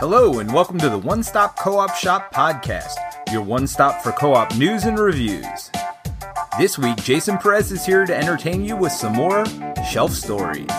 Hello, and welcome to the One Stop Co op Shop podcast, your one stop for co op news and reviews. This week, Jason Perez is here to entertain you with some more shelf stories.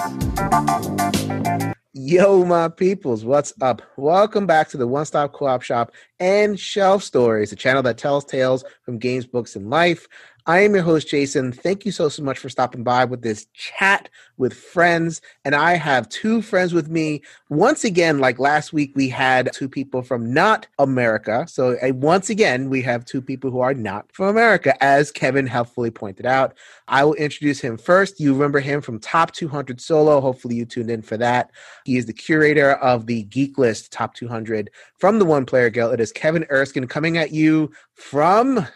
Yo, my peoples, what's up? Welcome back to the One Stop Co op Shop and Shelf Stories, a channel that tells tales from games, books, and life. I am your host, Jason. Thank you so, so much for stopping by with this chat with friends. And I have two friends with me. Once again, like last week, we had two people from not America. So uh, once again, we have two people who are not from America, as Kevin helpfully pointed out. I will introduce him first. You remember him from Top 200 Solo. Hopefully, you tuned in for that. He is the curator of the Geek List Top 200 from the One Player Guild. It is Kevin Erskine coming at you from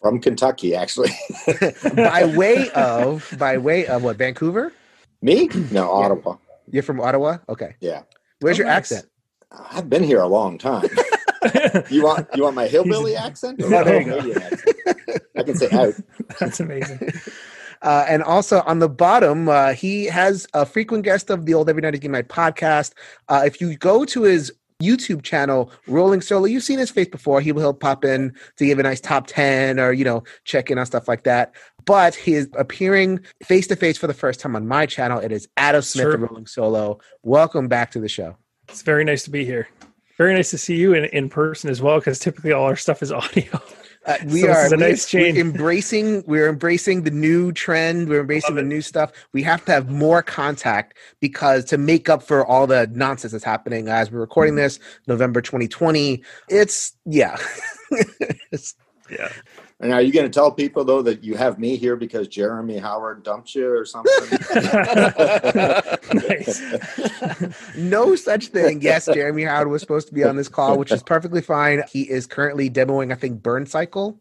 from Kentucky, actually. by way of by way of what Vancouver? Me? No, Ottawa. You're from Ottawa? Okay. Yeah. Where's Oh, your nice. accent? I've been here a long time. You want you want my hillbilly accent? Or there you go. Canadian accent? I can say out. That's amazing. Uh, and also on the bottom, uh, he has a frequent guest of the Old Every Night is Game Night podcast. Uh, if you go to his YouTube channel, Rolling Solo, you've seen his face before. He will he'll pop in to give a nice top 10 or, you know, check in on stuff like that. But he is appearing face to face for the first time on my channel. It is Adam Smith, Sure. Rolling Solo. Welcome back to the show. It's very nice to be here. Very nice to see you in, in person as well, because typically all our stuff is audio. Uh, we So are a we- nice we're embracing we're embracing the new trend we're embracing the new stuff we have to have more contact because to make up for all the nonsense that's happening as we're recording Mm-hmm. this november 2020 it's yeah It's- Yeah. And are you going to tell people though that you have me here because Jeremy Howard dumped you or something? no such thing yes jeremy howard was supposed to be on this call which is perfectly fine he is currently demoing i think burn cycle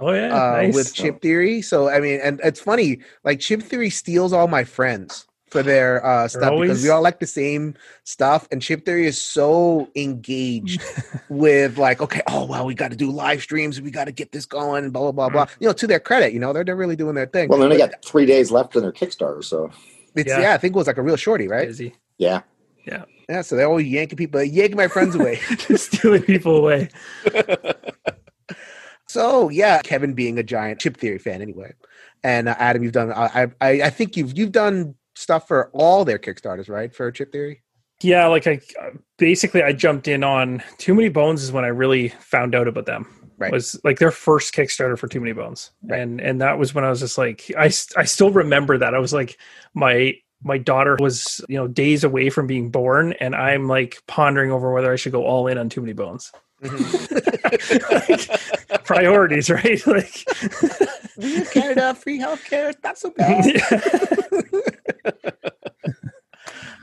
Oh yeah. uh, nice. with Chip Theory. So I mean, and it's funny, like Chip Theory steals all my friends for their uh, stuff because we all like the same stuff, and Chip Theory is so engaged with like, okay, oh well, we got to do live streams, we got to get this going, blah blah blah blah. Mm-hmm. You know, to their credit, you know, they're they're really doing their thing. well, then they But got three days left in their Kickstarter, so it's, Yeah. yeah. I think it was like a real shorty, right? Busy. yeah. Yeah, so they're always yanking people, yanking my friends away. Just stealing people away. So yeah, Kevin being a giant Chip Theory fan anyway, and uh, Adam, you've done. I, I I think you've you've done stuff for all their Kickstarters, right? For Chip Theory. Yeah, like I basically I jumped in on Too Many Bones is when I really found out about them. Right. Was like their first Kickstarter for Too Many Bones, Right. and and that was when I was just like I I still remember that I was like my my daughter was you know days away from being born, and I'm like pondering over whether I should go all in on Too Many Bones. Mm-hmm. like, priorities, right? Like have Canada free healthcare. Not so bad.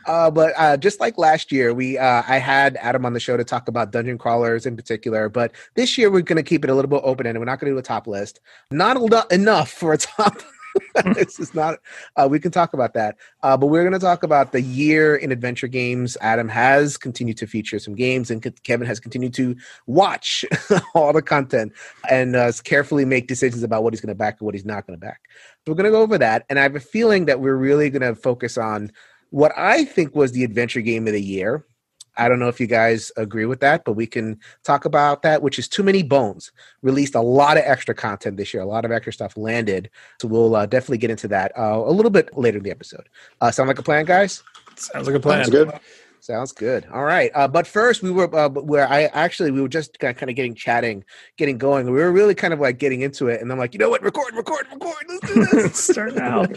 Uh, but uh, just like last year, we uh, I had Adam on the show to talk about dungeon crawlers in particular. But this year, we're going to keep it a little bit open and We're not going to do a top list. Not eno- enough for a top. this is not. Uh, we can talk about that. Uh, but we're going to talk about the year in adventure games. Adam has continued to feature some games, and Kevin has continued to watch all the content and uh, carefully make decisions about what he's going to back and what he's not going to back. So we're going to go over that, and I have a feeling that we're really going to focus on what I think was the adventure game of the year. I don't know if you guys agree with that, but we can talk about that, which is Too Many Bones. Released a lot of extra content this year, a lot of extra stuff landed. So we'll uh, definitely get into that uh, a little bit later in the episode. Uh, sound like a plan, guys? sounds like a plan. Sounds good. Sounds good. All right. Uh, but first, we were uh, where I actually we were just kind of getting chatting, getting going. We were really kind of like getting into it, and I'm like, you know what? Record, record, record. Let's do this. Start now.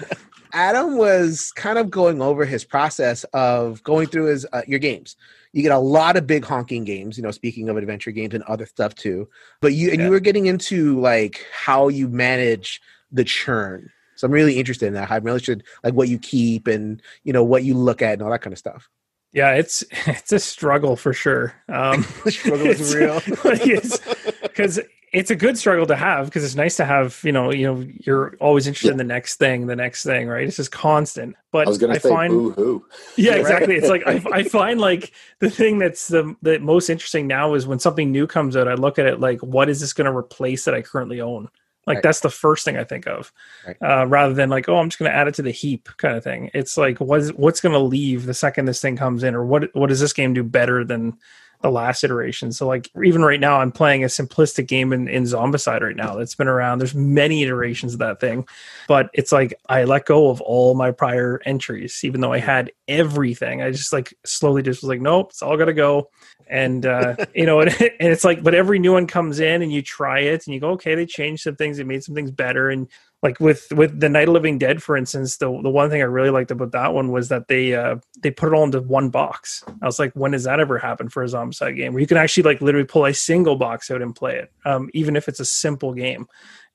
Adam was kind of going over his process of going through his uh, your games. You get a lot of big honking games, you know, speaking of adventure games and other stuff too. But you and Yeah. you were getting into like how you manage the churn. So I'm really interested in that. I'm really interested like what you keep and you know what you look at and all that kind of stuff. Yeah, it's it's a struggle for sure. Um, The struggle is real. because it's a good struggle to have because it's nice to have you know you know you're always interested in the next thing, the next thing, right? It's just constant. But I was going I to say find boo hoo. yeah, exactly. It's like I, I find like the thing that's the the most interesting now is when something new comes out. I look at it like, what is this going to replace that I currently own? Like Right. that's the first thing I think of, Right. uh, rather than like, oh, I'm just going to add it to the heap kind of thing. It's like, what's what's going to leave the second this thing comes in, or what what does this game do better than the last iteration. So like even right now, I'm playing a simplistic game in, in Zombicide right now that's been around. There's many iterations of that thing, but it's like I let go of all my prior entries, even though I had everything. I just like slowly just was like, nope, it's all got to go. And uh, you know, and, and it's like, but every new one comes in and you try it and you go, okay, they changed some things, they made some things better, and like with with the Night of Living Dead, for instance, the the one thing I really liked about that one was that they uh they put it all into one box. I was like, when does that ever happen for a Zombicide game where you can actually like literally pull a single box out and play it, um, even if it's a simple game.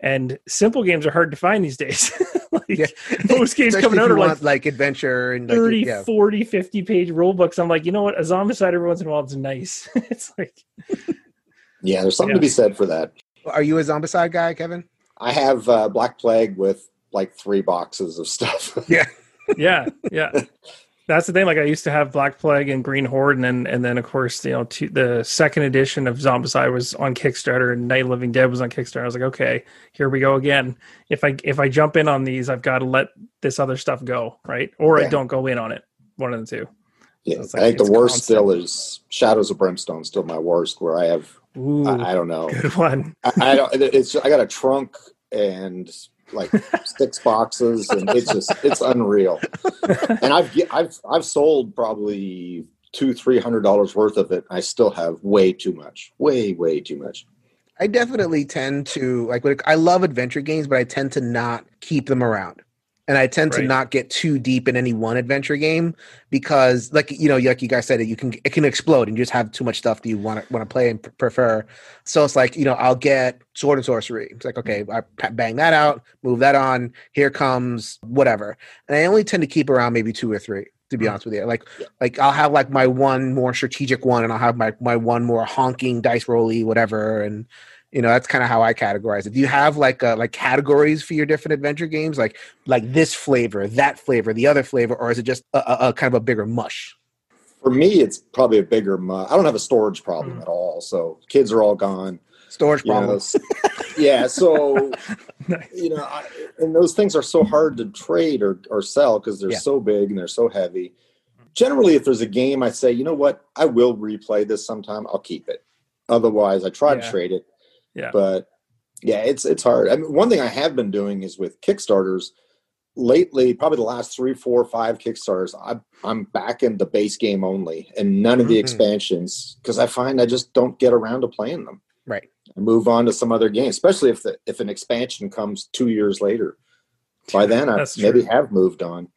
And simple games are hard to find these days. like Yeah. most games Especially coming out are like want, like adventure and like, 30, yeah. 40, 50 page rule books. I'm like, you know what? A Zombicide every once in a while is nice. it's like, Yeah, there's something Yeah. to be said for that. Are you a zombicide guy, Kevin? I have uh, Black Plague with like three boxes of stuff. Yeah. yeah, yeah. That's the thing. Like I used to have Black Plague and Green Horde, and then and then of course you know two, the second edition of Zombicide was on Kickstarter, and Night of Living Dead was on Kickstarter. I was like, okay, here we go again. If I if I jump in on these, I've got to let this other stuff go, right? Or I don't go in on it. One of the two. yeah, It's I think the worst constant. still is Shadows of Brimstone. Still my worst, where I have Ooh, I, I don't know. good one. I, I don't. It's I got a trunk and like six boxes, and it's just it's unreal. And I've I've I've sold probably two three hundred dollars worth of it. I still have way too much, way way too much. I definitely tend to like. when- I love adventure games, but I tend to not keep them around, and I tend to not get too deep in any one adventure game because, like you know, like you guys said, it you can it can explode and you just have too much stuff that you want to want to play and prefer. So it's like you know, I'll get sword and sorcery. It's like okay, I bang that out, move that on. Here comes whatever, and I only tend to keep around maybe two or three. To be Mm. honest with you, like like I'll have like my one more strategic one, and I'll have my my one more honking dice rolly whatever, and you know that's kind of how I categorize it. Do you have like uh, like categories for your different adventure games, like like this flavor, that flavor, the other flavor, or is it just a, a, a kind of a bigger mush? For me, it's probably a bigger. mush I don't have a storage problem Mm. at all. So kids are all gone. Storage problems know, yeah. So Nice. you know, I, and those things are so hard to trade or, or sell because they're Yeah. so big and they're so heavy. Generally, if there's a game, I say, you know what, I will replay this sometime. I'll keep it. Otherwise, I try Yeah. to trade it. Yeah. But yeah, it's it's hard. I mean, one thing I have been doing is with Kickstarters. Lately, probably the last three, four, five Kickstarters, I, I'm back in the base game only and none of the Mhm. expansions because I find I just don't get around to playing them. Right. I move on to some other game, especially if the if an expansion comes two years later. By then, I That's maybe true. have moved on.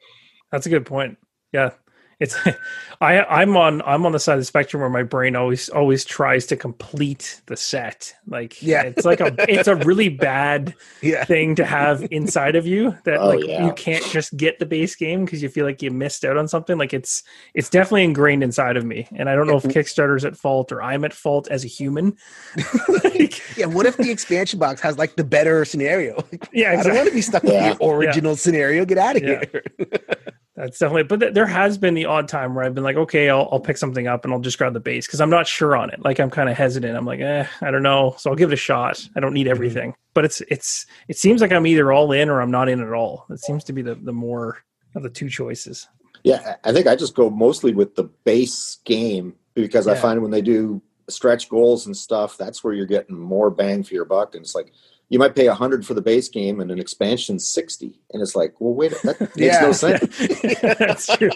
That's a good point. Yeah. It's I I'm on I'm on the side of the spectrum where my brain always always tries to complete the set. Like Yeah. it's like a it's a really bad Yeah. thing to have inside of you that Oh, like yeah. you can't just get the base game because you feel like you missed out on something. Like it's it's definitely ingrained inside of me. And I don't know if Kickstarter's at fault or I'm at fault as a human. Like, Yeah. What if the expansion box has like the better scenario? yeah, I don't want to be stuck with the original scenario. Get out of Yeah. here. That's definitely, but th- there has been the odd time where I've been like, okay, I'll, I'll pick something up and I'll just grab the base because I'm not sure on it. Like I'm kind of hesitant. I'm like, eh, I don't know. So I'll give it a shot. I don't need everything, but it's it's it seems like I'm either all in or I'm not in at all. It seems to be the the more of the two choices. Yeah, I I think I just go mostly with the base game because I find when they do stretch goals and stuff, that's where you're getting more bang for your buck. And it's like you might pay a hundred for the base game and an expansion sixty, and it's like, well, wait, that makes Yeah. no sense. That's true.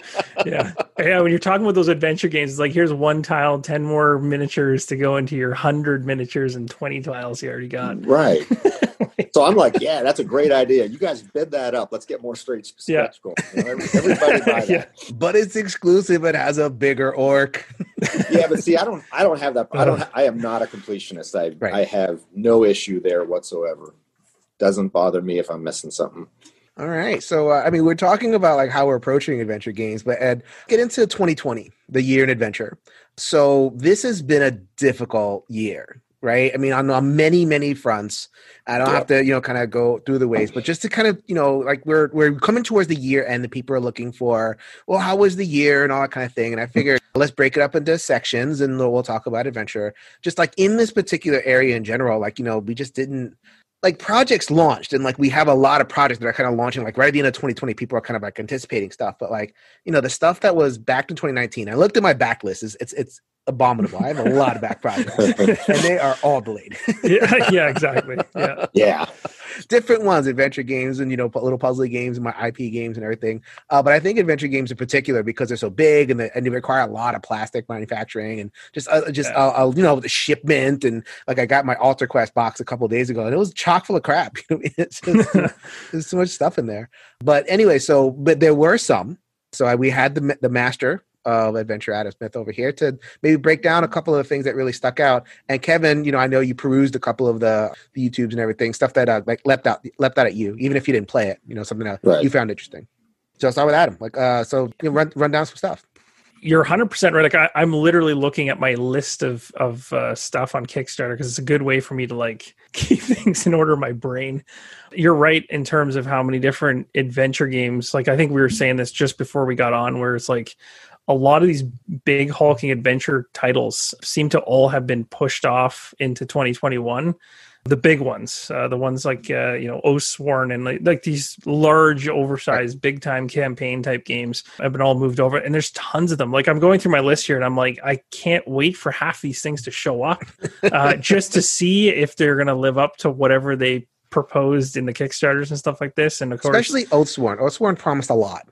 Yeah, yeah. When you're talking about those adventure games, it's like here's one tile, ten more miniatures to go into your hundred miniatures and twenty tiles you already got. Right. So I'm like, yeah, that's a great idea. You guys bid that up. Let's get more straight Yeah. stretch goals. You know, everybody buy that. Yeah. But it's exclusive. It has a bigger orc. yeah, but see, I don't, I don't have that. I don't. I am not a completionist. I, Right. I have no issue there whatsoever. Doesn't bother me if I'm missing something. All right. So, uh, I mean, we're talking about like how we're approaching adventure games, but Ed, get into 2020, the year in adventure. So, this has been a difficult year, right? I mean, on, on many, many fronts. I don't Yeah. have to, you know, kind of go through the ways, but just to kind of, you know, like we're we're coming towards the year and the people are looking for, well, how was the year and all that kind of thing. And I mm-hmm. figured let's break it up into sections and we'll talk about adventure. Just like in this particular area in general, like, you know, we just didn't like projects launched and like we have a lot of projects that are kind of launching like right at the end of 2020 people are kind of like anticipating stuff but like you know the stuff that was back in 2019 i looked at my backlist it's it's, it's abominable. I have a lot of back projects, and they are all delayed. yeah, yeah, exactly. Yeah, Yeah. Different ones, adventure games, and you know, little puzzle games, and my IP games, and everything. Uh, but I think adventure games in particular because they're so big and they, and they require a lot of plastic manufacturing and just uh, just Yeah. uh, uh, you know the shipment and like I got my Altar Quest box a couple of days ago and it was chock full of crap. It's just, there's so much stuff in there. But anyway, so but there were some. So I, we had the the master of adventure Adam Smith over here to maybe break down a couple of the things that really stuck out. And Kevin, you know, I know you perused a couple of the, the YouTubes and everything, stuff that uh, like leapt out leapt out at you, even if you didn't play it. You know, something that Right. you found interesting. So I'll start with Adam. Like, uh, so you know, run run down some stuff. you're 100 percent right. Like I, I'm literally looking at my list of of uh, stuff on Kickstarter because it's a good way for me to like keep things in order in my brain. You're right in terms of how many different adventure games. Like I think we were saying this just before we got on, where it's like a lot of these big hulking adventure titles seem to all have been pushed off into 2021 the big ones uh, the ones like uh, you know Oathsworn and like, like these large oversized big time campaign type games have been all moved over and there's tons of them like i'm going through my list here and i'm like i can't wait for half these things to show up uh, just to see if they're going to live up to whatever they proposed in the kickstarters and stuff like this and of course Especially Oathsworn. Oathsworn promised a lot.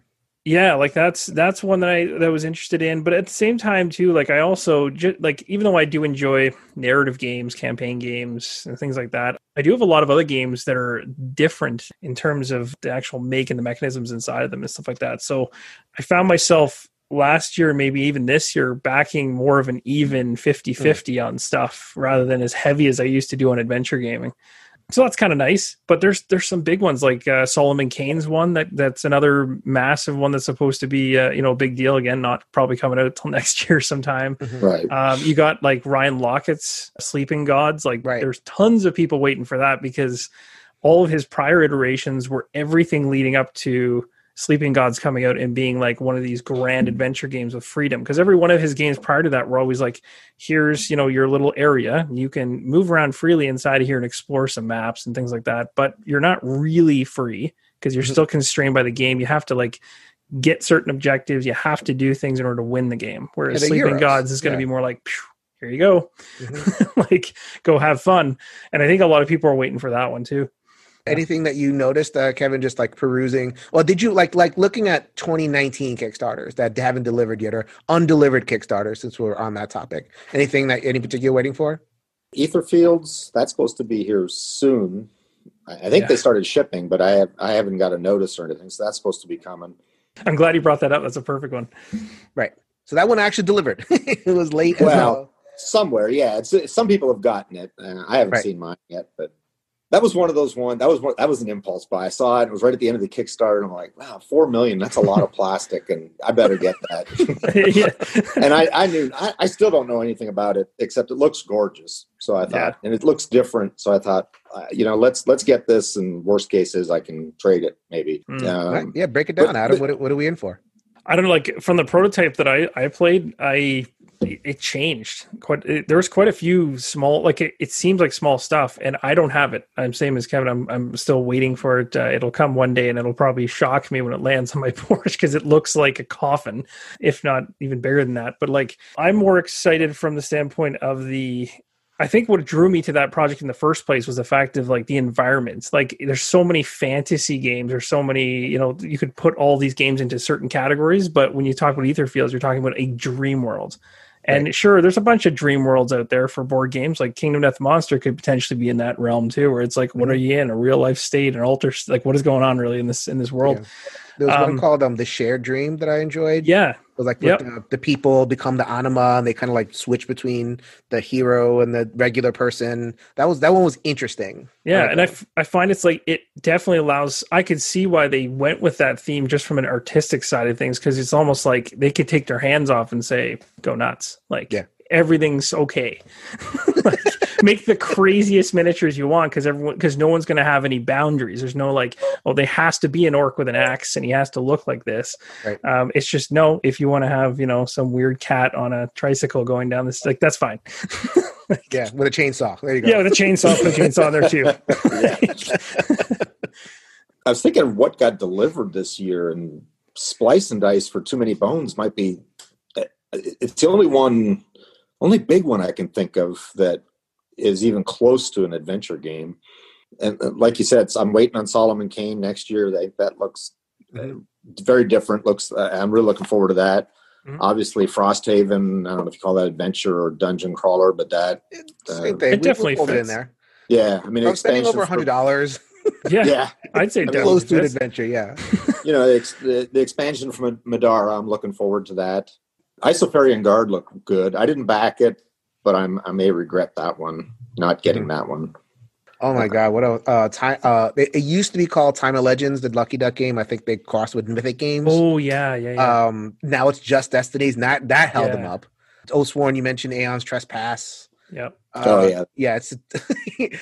Yeah like that's that's one that i that was interested in but at the same time too like i also just like even though i do enjoy narrative games campaign games and things like that i do have a lot of other games that are different in terms of the actual make and the mechanisms inside of them and stuff like that. So i found myself last year maybe even this year backing more of an even 50-50 hmm. on stuff rather than as heavy as i used to do on adventure gaming so that's kind of nice but there's there's some big ones like uh, solomon kane's one that that's another massive one that's supposed to be uh, you know a big deal again not probably coming out till next year sometime Right. um, you got like ryan laukat's sleeping gods like Right. there's tons of people waiting for that because all of his prior iterations were everything leading up to sleeping gods coming out and being like one of these grand adventure games with freedom because every one of his games prior to that were always like here's you know your little area you can move around freely inside of here and explore some maps and things like that but you're not really free because you're Mhm. still constrained by the game you have to like get certain objectives you have to do things in order to win the game whereas Yeah, sleeping Euros. gods is going Yeah. to be more like here you go Mhm. like go have fun and i think a lot of people are waiting for that one too Anything that you noticed, uh, Kevin, just like perusing, or did you like like looking at 2019 Kickstarters that haven't delivered yet, or undelivered Kickstarters? Since we're on that topic, anything that any particular waiting for? Ether Fields, that's supposed to be here soon. I I think Yeah. they started shipping, but I have I haven't got a notice or anything, so that's supposed to be coming. i'm glad you brought that up that's a perfect one Right. So that one actually delivered. it was late. as Well. Somewhere, yeah. It's some people have gotten it. Uh, I haven't Right. seen mine yet, but that was one of those one. That was one, that was an impulse buy. I saw it. It was right at the end of the Kickstarter, and I'm like, wow, four million. That's a lot of plastic, and I better get that. and I, I knew I, I still don't know anything about it except it looks gorgeous. So I thought, Yeah. and it looks different. So I thought, uh, you know, let's let's get this. And worst case is I can trade it maybe. Mm. Um, Right. yeah, break it down, but- Adam. but- what, what are we in for? I don't know, like from the prototype that I I played, I it changed quite. It, there was quite a few small, like it, it seems like small stuff, and I don't have it. I'm same as Kevin. I'm I'm still waiting for it. Uh, it'll come one day, and it'll probably shock me when it lands on my porch because it looks like a coffin, if not even bigger than that. But like I'm more excited from the standpoint of the I think what drew me to that project in the first place was the fact of like the environments. Like there's so many fantasy games, there's so many, you know, you could put all these games into certain categories, but when you talk about Ether Fields, you're talking about a dream world. And sure, there's a bunch of dream worlds out there for board games. Like Kingdom Death Monster could potentially be in that realm too, where it's like, what are you in? A real life state, an alter like what is going on really in this in this world? Yeah. There was Um, one called um the Shared Dream that I enjoyed. Yeah. Was like Yep. the, the people become the anima and they kind of like switch between the hero and the regular person. That was that one was interesting. Yeah, like and I, uh, that find it's like it definitely allows. I could see why they went with that theme just from an artistic side of things because it's almost like they could take their hands off and say, "Go nuts!" Like Yeah. Everything's okay. like, make the craziest miniatures you want because everyone because no one's going to have any boundaries. There's no like, oh, they has to be an orc with an axe and he has to look like this. Right. Um, it's just no. If you want to have you know some weird cat on a tricycle going down this, like that's fine. Yeah, with a chainsaw. There you go. yeah, with a chainsaw, put a chainsaw there too. I was thinking what got delivered this year, and Splice and Dice for Too Many Bones might be. uh, It's the only one only big one I can think of that is even close to an adventure game. And uh, like you said, I'm waiting on Solomon Kane next year. That that looks uh, very different. Looks uh, I'm really looking forward to that. Mhm. Obviously, Frosthaven. I don't know if you call that adventure or dungeon crawler, but that Uh. It We- definitely we pulled it in there. yeah. I mean, I'm spending over for- hundred dollars. Yeah, Yeah, I'd say I mean, definitely Close to an adventure, yeah. you know the, the, the expansion from Middara. I'm looking forward to that. Isofarian Guard looked good. I didn't back it, but I'm I may regret that one not getting Mm-hmm. that one. Oh my god, what a uh time uh it, it used to be called Time of Legends, the Lucky Duck game. I think they crossed with Mythic Games. Oh yeah, yeah, yeah. Um now it's just Destinies, and that that held them up. Oh Sworn, you mentioned Aeon's Trespass. Yep. Uh, Oh, yeah. yeah. It's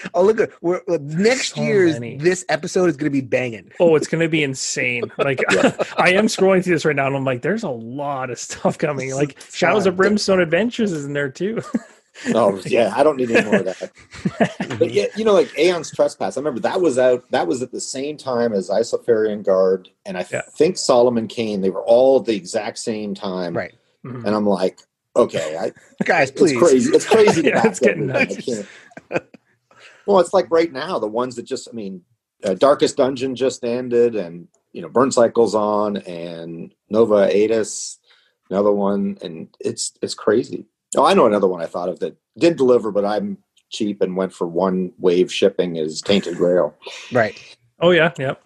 oh look at we're uh, next So year's many. this episode is going to be banging. Oh, it's going to be insane. Like, I am scrolling through this right now, and I'm like, there's a lot of stuff coming. Like, Shadows of Brimstone Adventures is in there too. Oh yeah, I don't need any more of that. But yeah, you know, like Aeon's Trespass. I remember that was out. That was at the same time as Isofarian Guard, and I Yeah. think Solomon Kane. They were all at the exact same time. Right. Mhm. And I'm like, okay, I, Guys, it's please. crazy. It's crazy. Yeah, it's getting everything. Nuts. well, it's like right now, the ones that just, I mean, uh, Darkest Dungeon just ended, and you know, Burn Cycle's on, and Nova Aetas, another one, and it's it's crazy. Oh, I know another one I thought of that did deliver, but I'm cheap and went for one wave shipping is Tainted Grail. Right. Oh yeah, yep.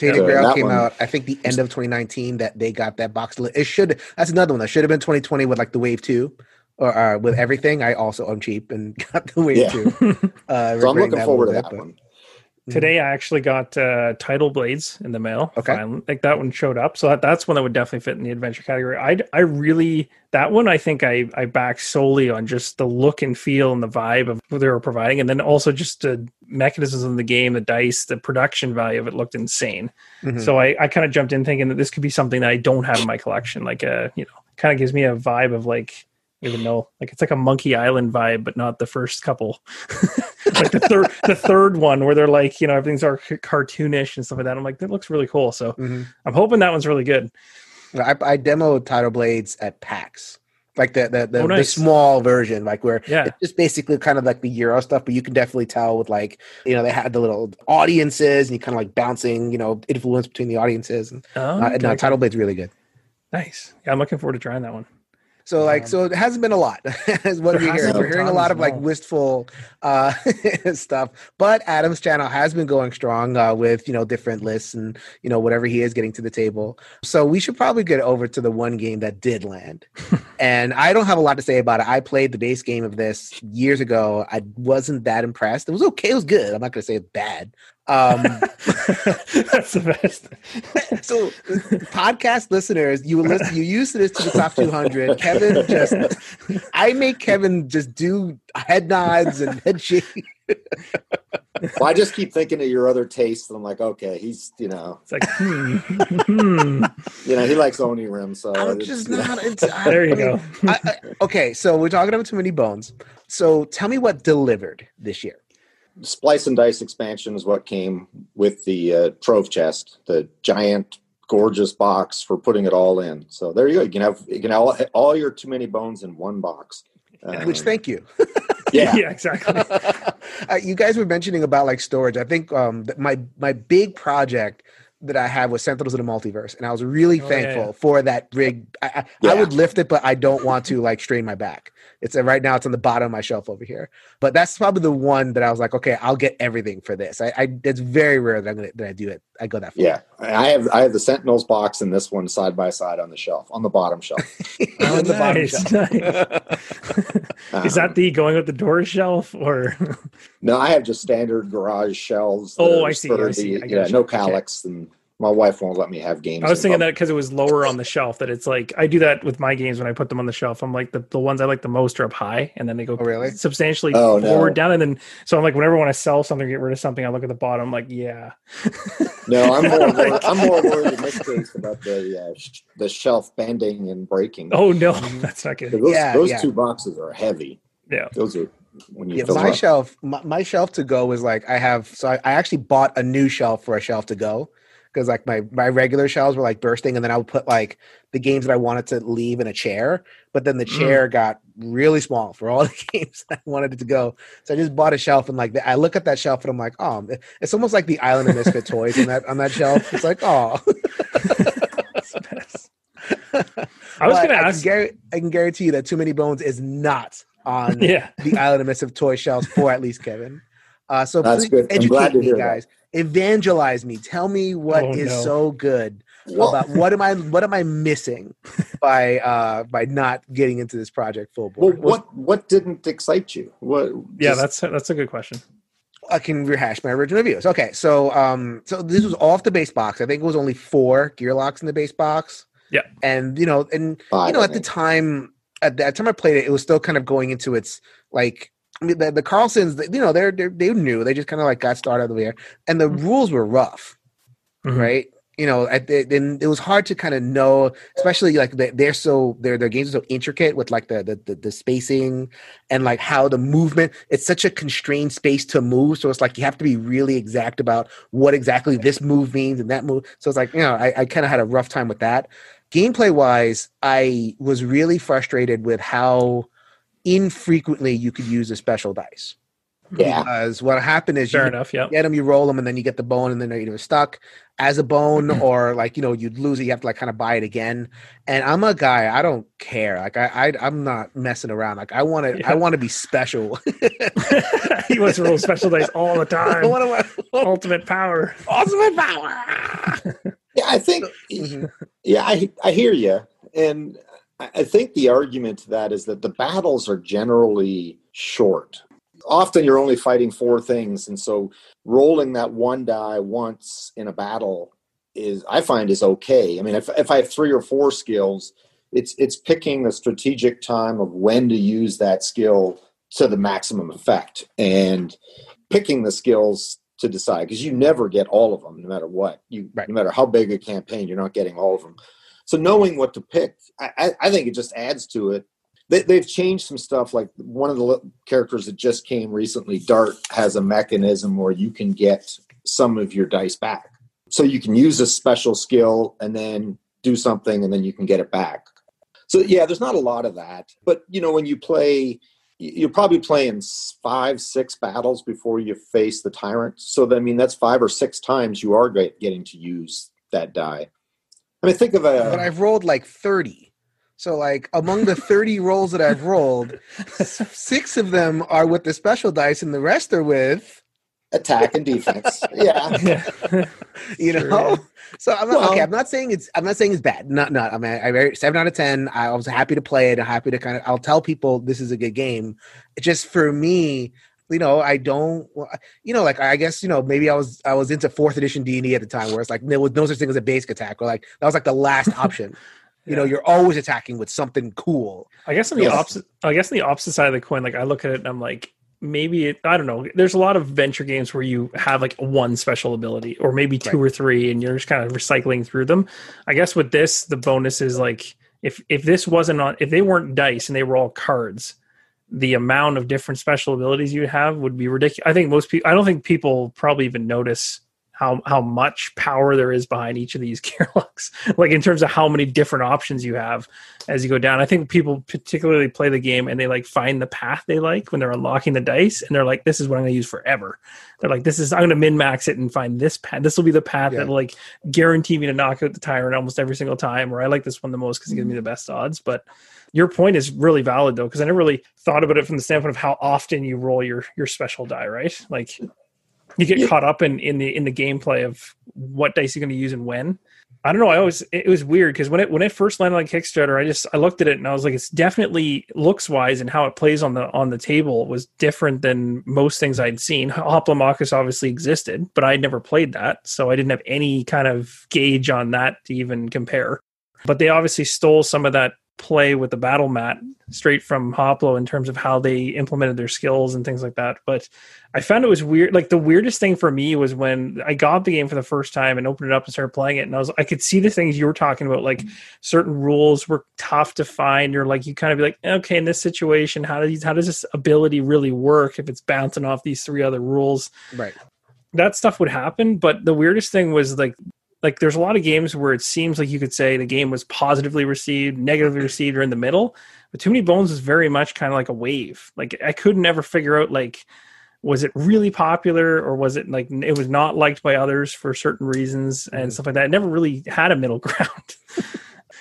Yeah, Grail came one- out, I think, the end of 2019 that they got that box. It should, that's another one that should have been 2020 with like the Wave 2 or uh, with everything. I also am cheap and got the Wave Yeah. 2. Uh, So I'm looking forward to that bit, one. But- Today I actually got uh, Tidal Blades in the mail. Okay. Finally. Like that one showed up, so that, that's one that would definitely fit in the adventure category. I I really that one I think I I back solely on just the look and feel and the vibe of what they were providing, and then also just the mechanisms in the game, the dice, the production value of it looked insane. Mhm. So I, I kind of jumped in thinking that this could be something that I don't have in my collection. Like a, you know, kind of gives me a vibe of like, even though like it's like a Monkey Island vibe, but not the first couple. like the third, the third one where they're like, you know, everything's are cartoonish and stuff like that. I'm like, that looks really cool. So Mhm. I'm hoping that one's really good. I, I demoed Tidal Blades at PAX, like the the the, Oh, nice. the small version, like where Yeah. it's just basically kind of like the Euro stuff, but you can definitely tell with like you know they had the little audiences and you kind of like bouncing, you know, influence between the audiences. And Oh, uh, okay, no. Tidal Blades really good. nice. Yeah, I'm looking forward to trying that one. So like, Um, so it hasn't been a lot. is what we're hearing. We're hearing a lot of like wistful uh, stuff. But Adam's channel has been going strong uh, with you know different lists and you know whatever he is getting to the table. So we should probably get over to the one game that did land. and I don't have a lot to say about it. I played the base game of this years ago. I wasn't that impressed. It was okay. It was good. I'm not going to say it's bad. Um, That's the best. so podcast listeners you listen you used to this to the top 200 kevin just i make kevin just do head nods and head shake Well, I just keep thinking of your other tastes, and I'm like, okay, he's you know, It's like, hmm, hmm. you know, he likes Onirim, so i'm it's, just you not into I- there you I mean, go. I, I, okay so we're talking about too many bones. So tell me what delivered this year Splice and Dice expansion is what came with the uh, Trove chest, the giant, gorgeous box for putting it all in. So there you go. You can have you can have all, all your too many bones in one box. which Um, thank you yeah, yeah, exactly. uh, you guys were mentioning about like storage. I think um, my my big project that I had was Sentinels of the Multiverse, and I was really Oh, thankful yeah. for that rig. I, I, I would lift it, but I don't want to like strain my back. It's uh, right now. It's on the bottom of my shelf over here. But that's probably the one that I was like, okay, I'll get everything for this. I, I it's very rare that I'm gonna that I do it. I go that far. yeah. I have I have the Sentinels box and this one side by side on the shelf on the bottom shelf. Oh, On the bottom shelf. nice. Is that Um, the going with the door shelf or? no? I have just standard garage shelves. Oh, I see, I sturdy. see. I yeah, gotcha. no Okay. Kallax, and my wife won't let me have games. I was in thinking that because it was lower on the shelf. That it's like I do that with my games when I put them on the shelf. I'm like the, the ones I like the most are up high, and then they go Oh, really? substantially Oh, no. down, and then so I'm like whenever I want to sell something, or get rid of something, I look at the bottom. I'm like, yeah, No, I'm more worried, I'm more worried in this case about the uh, sh- the shelf bending and breaking. oh no, that's not good. those Yeah, those yeah. two boxes are heavy. Yeah. Those are when you Yeah, my up. shelf, my, my shelf to go is like I have. So I, I actually bought a new shelf for a shelf to go because like my my regular shelves were like bursting, and then I would put like the games that I wanted to leave in a chair, but then the Mm. chair got really small for all the games I wanted it to go. So I just bought a shelf, and like I look at that shelf, and I'm like, oh, it's almost like the Island of Misfit toys on that on that shelf. It's like, oh, I was going to I ask. Can guar- I can guarantee you that Too Many Bones is not on Yeah. the Island of Misfit toy shelves for at least Kevin. Uh, so That's please good. Educate me, hear that. Guys. Evangelize me. Tell me what Oh, is no. so good Well, about what am I what am I missing by uh by not getting into this project full well, board? what what didn't excite you? What? Yeah, just- that's that's a good question. I can rehash my original views. Okay, so um, so this was off the base box. I think it was only four gearlocs in the base box. Yeah. and you know, and five, you know, I at the time, at the time I played it, it was still kind of going into its like. I mean, the, the Carlsons, you know, they're, they're they knew they just kind of like got started over there, and the rules were rough, Mhm. right? You know, at the, then it was hard to kind of know, especially like they, they're so their their games are so intricate with like the, the the the spacing and like how the movement. It's such a constrained space to move, so it's like you have to be really exact about what exactly this move means and that move. So it's like you know, I, I kind of had a rough time with that. Gameplay wise, I was really frustrated with how infrequently you could use a special dice. Yeah. Because what happened is Fair you enough. Yeah. get them, you roll them, and then you get the bone, and then they're either stuck as a bone or like you know you'd lose it. You have to like kind of buy it again. And I'm a guy, I don't care. Like I, I I'm not messing around. Like I want to, Yeah. I want to be special. he wants to roll special dice all the I time. want to Ultimate power. ultimate power. Yeah, I think. Mhm. Yeah, I I hear you, and I think the argument to that is that the battles are generally short. Often you're only fighting four things, and so rolling that one die once in a battle is I find is okay. I mean, if if I have three or four skills, it's it's picking the strategic time of when to use that skill to the maximum effect, and picking the skills to decide because you never get all of them, no matter what. You Right. no matter how big a campaign, you're not getting all of them. So knowing what to pick, I, I, think it just adds to it. They, they've changed some stuff. Like one of the characters that just came recently, Dart, has a mechanism where you can get some of your dice back. So you can use a special skill and then do something, and then you can get it back. So yeah, there's not a lot of that. But you know, when you play, you're probably playing five, six battles before you face the tyrant. So I mean, that's five or six times you are getting to use that die. I mean, think of a but I've rolled like 30. So like among the 30 rolls that I've rolled, six of them are with the special dice, and the rest are with attack and defense. yeah. Yeah. you Sure, know. So I'm not, Well- okay. I'm not saying it's. I'm not saying it's bad. Not not. I mean, I very seven out of ten. I was happy to play it. I'm happy to kind of. I'll tell people this is a good game. Just for me. You know, I don't. You know, like I guess you know maybe I was I was into fourth edition D and D at the time, where it's like there was no such thing as a basic attack, or like that was like the last option. You know, you're always attacking with something cool. I guess on the opposite. I guess on the opposite side of the coin, like I look at it and I'm like, maybe it. I don't know. There's a lot of venture games where you have like one special ability, or maybe two or three, and you're just kind of recycling through them. I guess with this, the bonus is like if if this wasn't on, if they weren't dice and they were all cards, the amount of different special abilities you have would be ridiculous. I think most people. I don't think people probably even notice. How, how much power there is behind each of these gearlocs like in terms of how many different options you have as you go down. I think people particularly play the game and they like find the path they like when they're unlocking the dice and they're like, this is what I'm going to use forever. They're like, this is, I'm going to min max it and find this path. This will be the path Yeah. that like guarantee me to knock out the tyrant almost every single time. Or I like this one the most because it gives me mm-hmm. the best odds. But your point is really valid though, because I never really thought about it from the standpoint of how often you roll your, your special die, right? Like you get Yeah. caught up in, in the, in the gameplay of what dice you're going to use and when. I don't know. I always it was weird because when it when it first landed on Kickstarter, I just I looked at it and I was like, it's definitely looks wise and how it plays on the on the table was different than most things I'd seen. Hoplomachus obviously existed, but I'd never played that, so I didn't have any kind of gauge on that to even compare. But they obviously stole some of that play with the battle mat straight from Hoplo in terms of how they implemented their skills and things like that. But I found it was weird. Like the weirdest thing for me was when I got the game for the first time and opened it up and started playing it, and I was I could see the things you were talking about. Like certain rules were tough to find, or like you kind of be like, okay, in this situation, how does how does this ability really work if it's bouncing off these three other rules? Right. That stuff would happen. But the weirdest thing was like like there's a lot of games where it seems like you could say the game was positively received, negatively received, or in the middle. But Too Many Bones is very much kind of like a wave. Like I could never figure out like was it really popular or was it like it was not liked by others for certain reasons and Mm-hmm. stuff like that. It never really had a middle ground.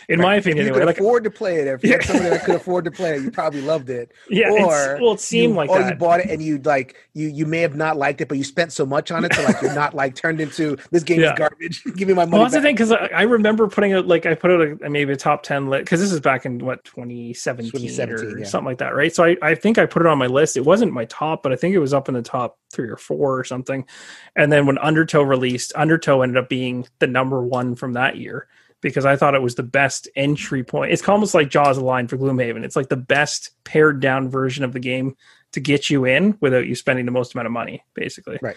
In my If opinion, you anyway. could Like, afford to play it, if you had somebody that could afford to play it, you probably loved it. yeah, or well, it seemed you, like or that. you bought it and you like you you may have not liked it, but you spent so much on it, so like you're not like turned into this game Yeah. is garbage. Give me my money. Well, that's the thing because I, I remember putting out like I put out a, maybe a top ten list because this is back in what 2017, 2017, or yeah. something like that, right? So I, I think I put it on my list. It wasn't my top, but I think it was up in the top three or four or something. And then when Undertow released, Undertow ended up being the number one from that year because I thought it was the best entry point. It's almost like Jaws of the Lion for Gloomhaven. It's like the best pared down version of the game to get you in without you spending the most amount of money, basically. Right.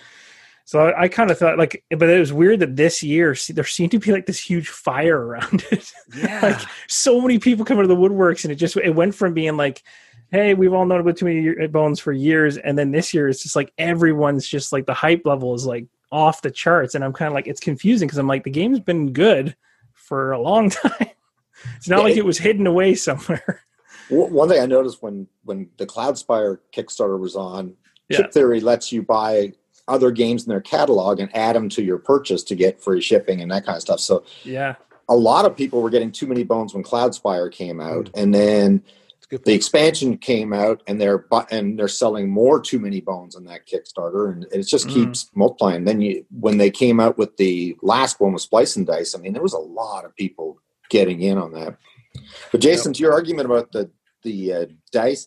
So I, I kind of thought like, but it was weird that this year see, there seemed to be like this huge fire around it. Yeah. like so many people come into the woodworks, and it just it went from being like, hey, we've all known about too many bones for years, and then this year it's just like everyone's just like the hype level is like off the charts, and I'm kind of like it's confusing because I'm like the game's been good for a long time. it's not Yeah, like it- was hidden away somewhere. One thing I noticed when when the Cloudspire Kickstarter was on, Yeah. Chip Theory lets you buy other games in their catalog and add them to your purchase to get free shipping and that kind of stuff. So yeah, a lot of people were getting too many bones when Cloudspire came out, hmm. and then It's a good the expansion came out, and they're and they're selling more too many bones on that Kickstarter, and it just Mm. keeps multiplying. Then you when they came out with the last one with Splice and Dice, I mean, there was a lot of people getting in on that. But Jason, to your argument about the the uh, dice,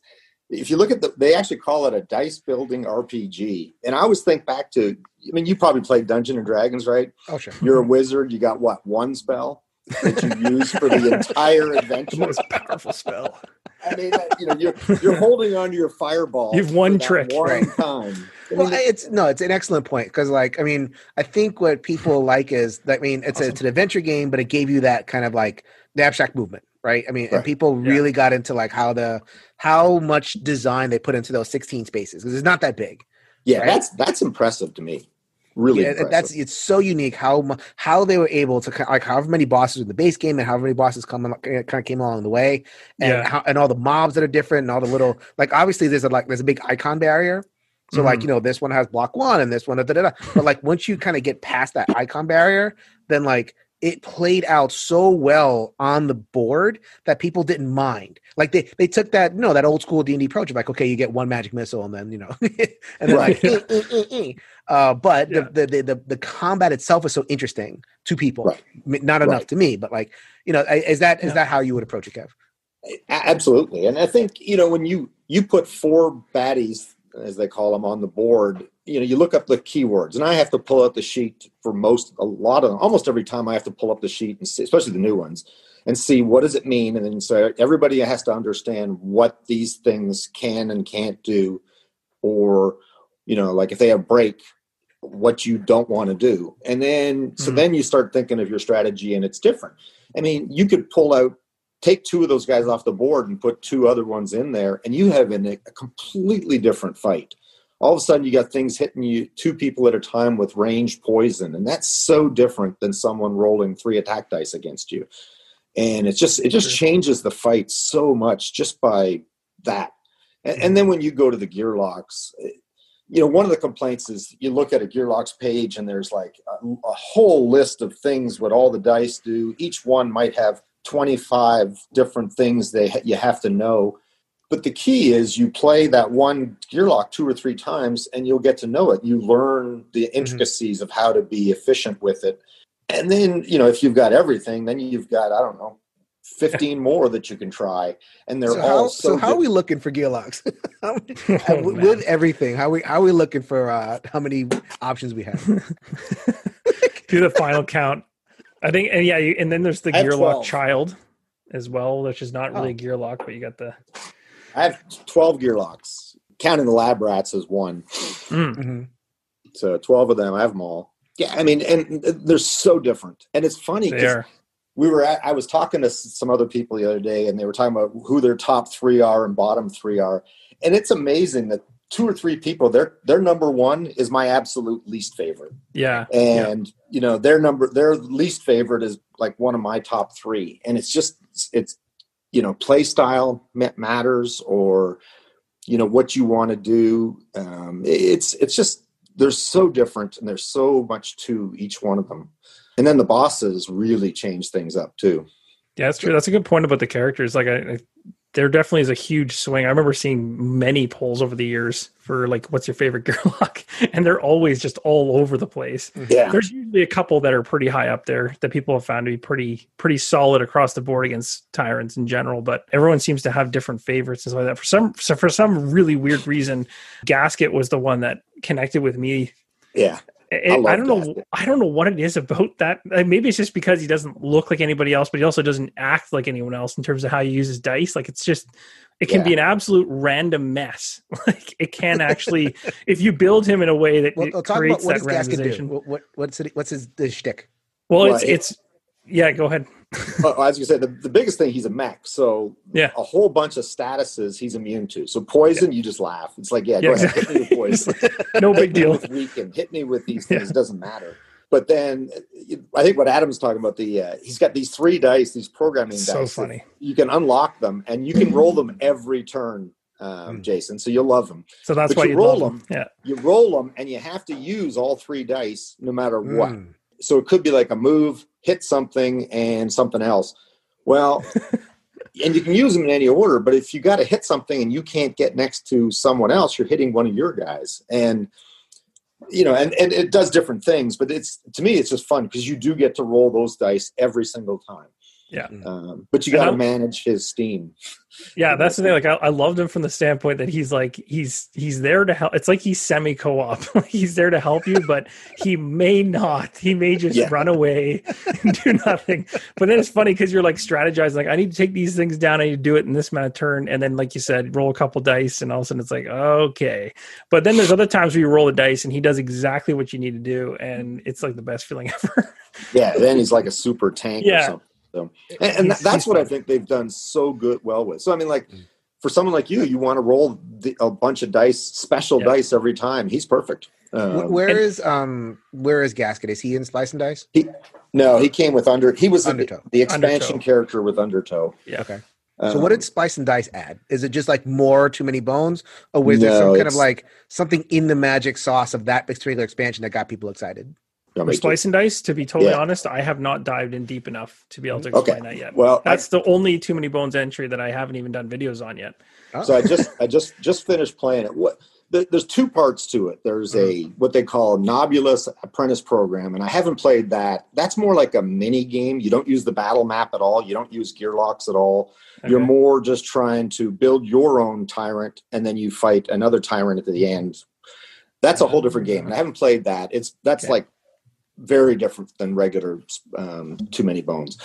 if you look at the, they actually call it a dice building RPG, and I always think back to. I mean, you probably played Dungeon and Dragons, right? Oh sure. You're a wizard. You got what one spell that you use for the entire the adventure. most powerful spell. I mean, you know, you're you're holding on to your fireball. You've one trick, one right. time. I Well, it's no, it's an excellent point because, like, I mean, I think what people like is, that, I mean, it's a, it's an adventure game, but it gave you that kind of like the abstract movement, right? I mean, and Right. people Yeah. really got into like how the how much design they put into those sixteen spaces because it's not that big. yeah, right? that's that's impressive to me. Really, Yeah, that's it's so unique how how they were able to like however many bosses in the base game and however many bosses come kind of came along the way and Yeah. how, and all the mobs that are different and all the little like obviously there's a like there's a big icon barrier so like Mhm. you know this one has block one and this one da, da, da, da. but like once you kind of get past that icon barrier then like it played out so well on the board that people didn't mind. Like they they took that no that old school D and D approach of like okay you get one magic missile and then you know and then like Right. eh, eh, eh, eh. Uh, but Yeah. the, the, the the combat itself is so interesting to people. Right. Not enough Right. to me, but like you know, is that is Yeah. that how you would approach it, Kev? Absolutely and i think you know when you you put four baddies as they call them on the board you know you look up the keywords and i have to pull out the sheet for most a lot of them almost every time i have to pull up the sheet and see, especially the new ones and see what does it mean and then so everybody has to understand what these things can and can't do or you know like if they have break what you don't want to do. And then so Mhm. then you start thinking of your strategy and it's different. I mean you could pull out take two of those guys off the board and put two other ones in there and you have an, a completely different fight. All of a sudden you got things hitting you two people at a time with ranged poison and that's so different than someone rolling three attack dice against you. And it's just it just changes the fight so much just by that. And, and then when you go to the gearlocs you know one of the complaints is you look at a gearlocs page and there's like a, a whole list of things what all the dice do. Each one might have 25 different things they you have to know. But the key is you play that one gearloc two or three times and you'll get to know it. You learn the mm-hmm. intricacies of how to be efficient with it. And then you know if you've got everything then you've got i don't know 15 more that you can try and they're So all how so, so how are we looking for gearlocs? How Oh, uh, with everything? How we how are we looking for uh how many options we have? do the final count. I think, and yeah, you, and then there's the I have Gearloc Child as well, which is not really Oh. a Gearloc, but you got the. i have 12 gearlocs counting the lab rats as one Mm, Mhm. So 12 of them, I have them all. Yeah, I mean, and they're so different. And it's funny they because are. We were at, I was talking to some other people the other day and they were talking about who their top three are and bottom three are. And it's amazing that two or three people. Their their number one is my absolute least favorite, Yeah. and you know their number their least favorite is like one of my top three, and it's just it's you know play style matters or you know what you want to do. Um, it's it's just they're so different and there's so much to each one of them, and then the bosses really change things up too. Yeah, that's true. That's a good point about the characters. Like, I, I there definitely is a huge swing. I remember seeing many polls over the years for like, what's your favorite Gearloc, and they're always just all over the place. Mm-hmm. Yeah, There's usually a couple that are pretty high up there that people have found to be pretty pretty solid across the board against tyrants in general. But everyone seems to have different favorites and stuff like that. For some so for some really weird reason, Gasket was the one that connected with me yeah. It, I I, don't know. I don't know what it is about that. Like, maybe it's just because he doesn't look like anybody else, but he also doesn't act like anyone else in terms of how he uses dice. Like it's just, it can Yeah. be an absolute random mess. Like it can actually, if you build him in a way that Well, it we'll about creates what that does Gasket do? randomization. What, what what's it, what's his, his shtick? Well, Well, it's it- it's yeah. Go ahead. well, as you said, the, the biggest thing he's a mech, so Yeah. a whole bunch of statuses he's immune to. So poison, you just laugh. It's like, yeah, Yeah, go ahead, hit me with poison. No big deal. with weaken, hit me with these Yeah. things. It doesn't matter. But then, I think what Adam's talking about the uh, he's got these three dice, these programming So dice. that funny. You can unlock them, and you can roll them every turn, um, Hmm. Jason. So you'll love them. So that's But why you roll roll them. Yeah. You roll them, and you have to use all three dice, no matter what Mm. So it could be like a move, hit something, and something else. Well, and you can use them in any order, but if you got to hit something and you can't get next to someone else, you're hitting one of your guys. And you know, and, and it does different things, but it's to me, it's just fun because you do get to roll those dice every single time. Yeah. Um, but you got to manage his steam. Yeah, that's the thing. Like, I, I loved him from the standpoint that he's like he's he's there to help. It's like he's semi co-op. he's there to help you, but he may not. He may just Yeah. run away and do nothing. But then it's funny because you're like strategizing. Like, I need to take these things down. I need to do it in this amount of turn, and then like you said, roll a couple dice, and all of a sudden it's like okay. But then there's other times where you roll the dice and he does exactly what you need to do, and it's like the best feeling ever. Yeah, then he's like a super tank or Yeah. Something. So, and, and that's he's what I think they've done so good well with. So I mean, like Mm. for someone like you, you want to roll the, a bunch of dice, special Yeah. dice every time. He's perfect. Wh- Um, where and- is um where is Gasket? Is he in Splice and Dice? He, no, he came with under. He was Undertow. the expansion Undertow. character with Undertow. Yeah. Okay. So what Um, did Splice and Dice add? Is it just like more too many bones, or was there some kind of like something in the magic sauce of that particular expansion that got people excited? You want For me to- Splice and Dice, to be totally Yeah. honest, I have not dived in deep enough to be able to Okay. explain that yet. Well, I- That's the only Too Many Bones entry that I haven't even done videos on yet. Oh. So I just I just just finished playing it. What there- there's two parts to it. There's a mm-hmm. what they call Nobulus Apprentice Program, and I haven't played that. That's more like a mini game. You don't use the battle map at all. You don't use gearlocs at all. You're more just trying to build your own tyrant, and then you fight another tyrant at the end. That's a whole different mm-hmm. game, and I haven't played that. It's that's Okay. like very different than regular um, Too Many Bones.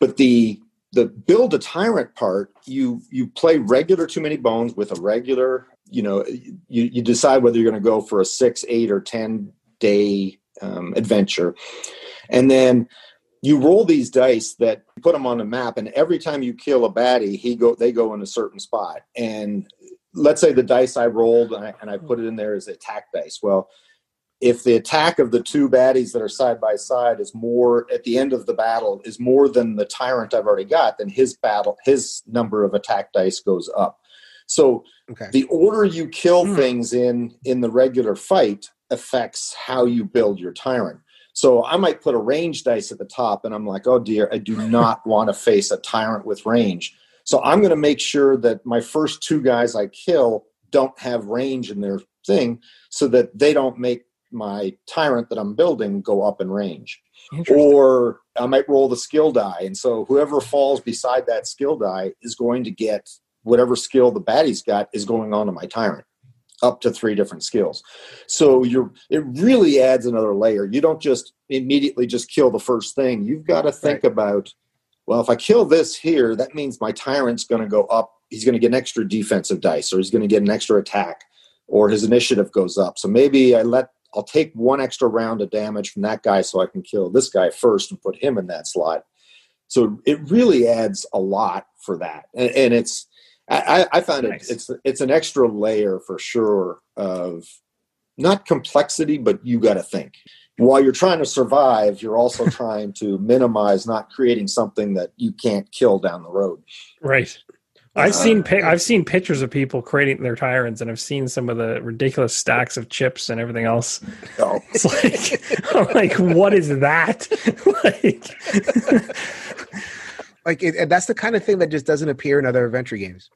But the the build a tyrant part, you you play regular Too Many Bones with a regular. You know, you you decide whether you're going to go for a six, eight, or ten day um, adventure, and then you roll these dice that put them on the map, and every time you kill a baddie, he go they go in a certain spot. And let's say the dice I rolled and I, and I put it in there as attack dice. Well, if the attack of the two baddies that are side by side is more at the end of the battle is more than the tyrant I've already got, then his battle his number of attack dice goes up. So Okay. the order you kill Hmm. things in in the regular fight affects how you build your tyrant. So I might put a range dice at the top, and I'm like, oh dear, I do not want to face a tyrant with range. So I'm going to make sure that my first two guys I kill don't have range in their thing, so that they don't make my tyrant that I'm building go up in range. Or I might roll the skill die, and so whoever falls beside that skill die is going to get whatever skill the baddie's got is going on to my tyrant up to three different skills. So you're it really adds another layer. You don't just immediately just kill the first thing. You've got to think about well if i kill this here that means my tyrant's going to go up. He's going to get an extra defensive dice or he's going to get an extra attack or his initiative goes up. So maybe i let i'll take one extra round of damage from that guy so i can kill this guy first and put him in that slot so it really adds a lot for that and, and it's I, I found Nice. it it's it's an extra layer for sure of not complexity, but you got to think. While you're trying to survive, you're also trying to minimize not creating something that you can't kill down the road. Right. I've seen I've seen pictures of people creating their tyrants, and I've seen some of the ridiculous stacks of chips and everything else. Oh. So, It's like I'm like, what is that? like, Like it, and that's the kind of thing that just doesn't appear in other adventure games.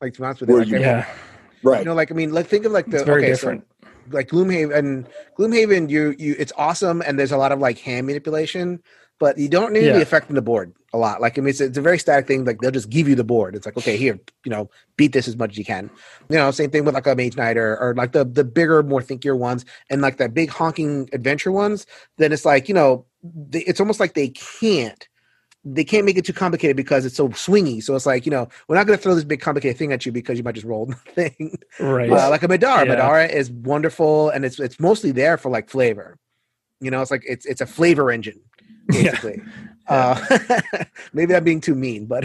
Like to be honest with you, like, you- I mean, yeah, right. you know, like I mean, like think of like the it's very okay, so, different. Like Gloomhaven and Gloomhaven, you you it's awesome and there's a lot of like hand manipulation, but you don't need Yeah. the effect on the board a lot. Like I mean, it's, it's a very static thing. Like they'll just give you the board. It's like okay, here, you know, beat this as much as you can. You know, same thing with like a Mage Knight or, or like the the bigger, more thinkier ones, and like that big honking adventure ones. Then it's like you know, they, it's almost like they can't. They can't make it too complicated because it's so swingy. So it's like, you know, we're not going to throw this big complicated thing at you because you might just roll the thing. Right. Uh, like a Middara. Yeah. Middara is wonderful, and it's it's mostly there for like flavor. You know, it's like it's it's a flavor engine, Yeah. basically. Uh, maybe I'm being too mean, but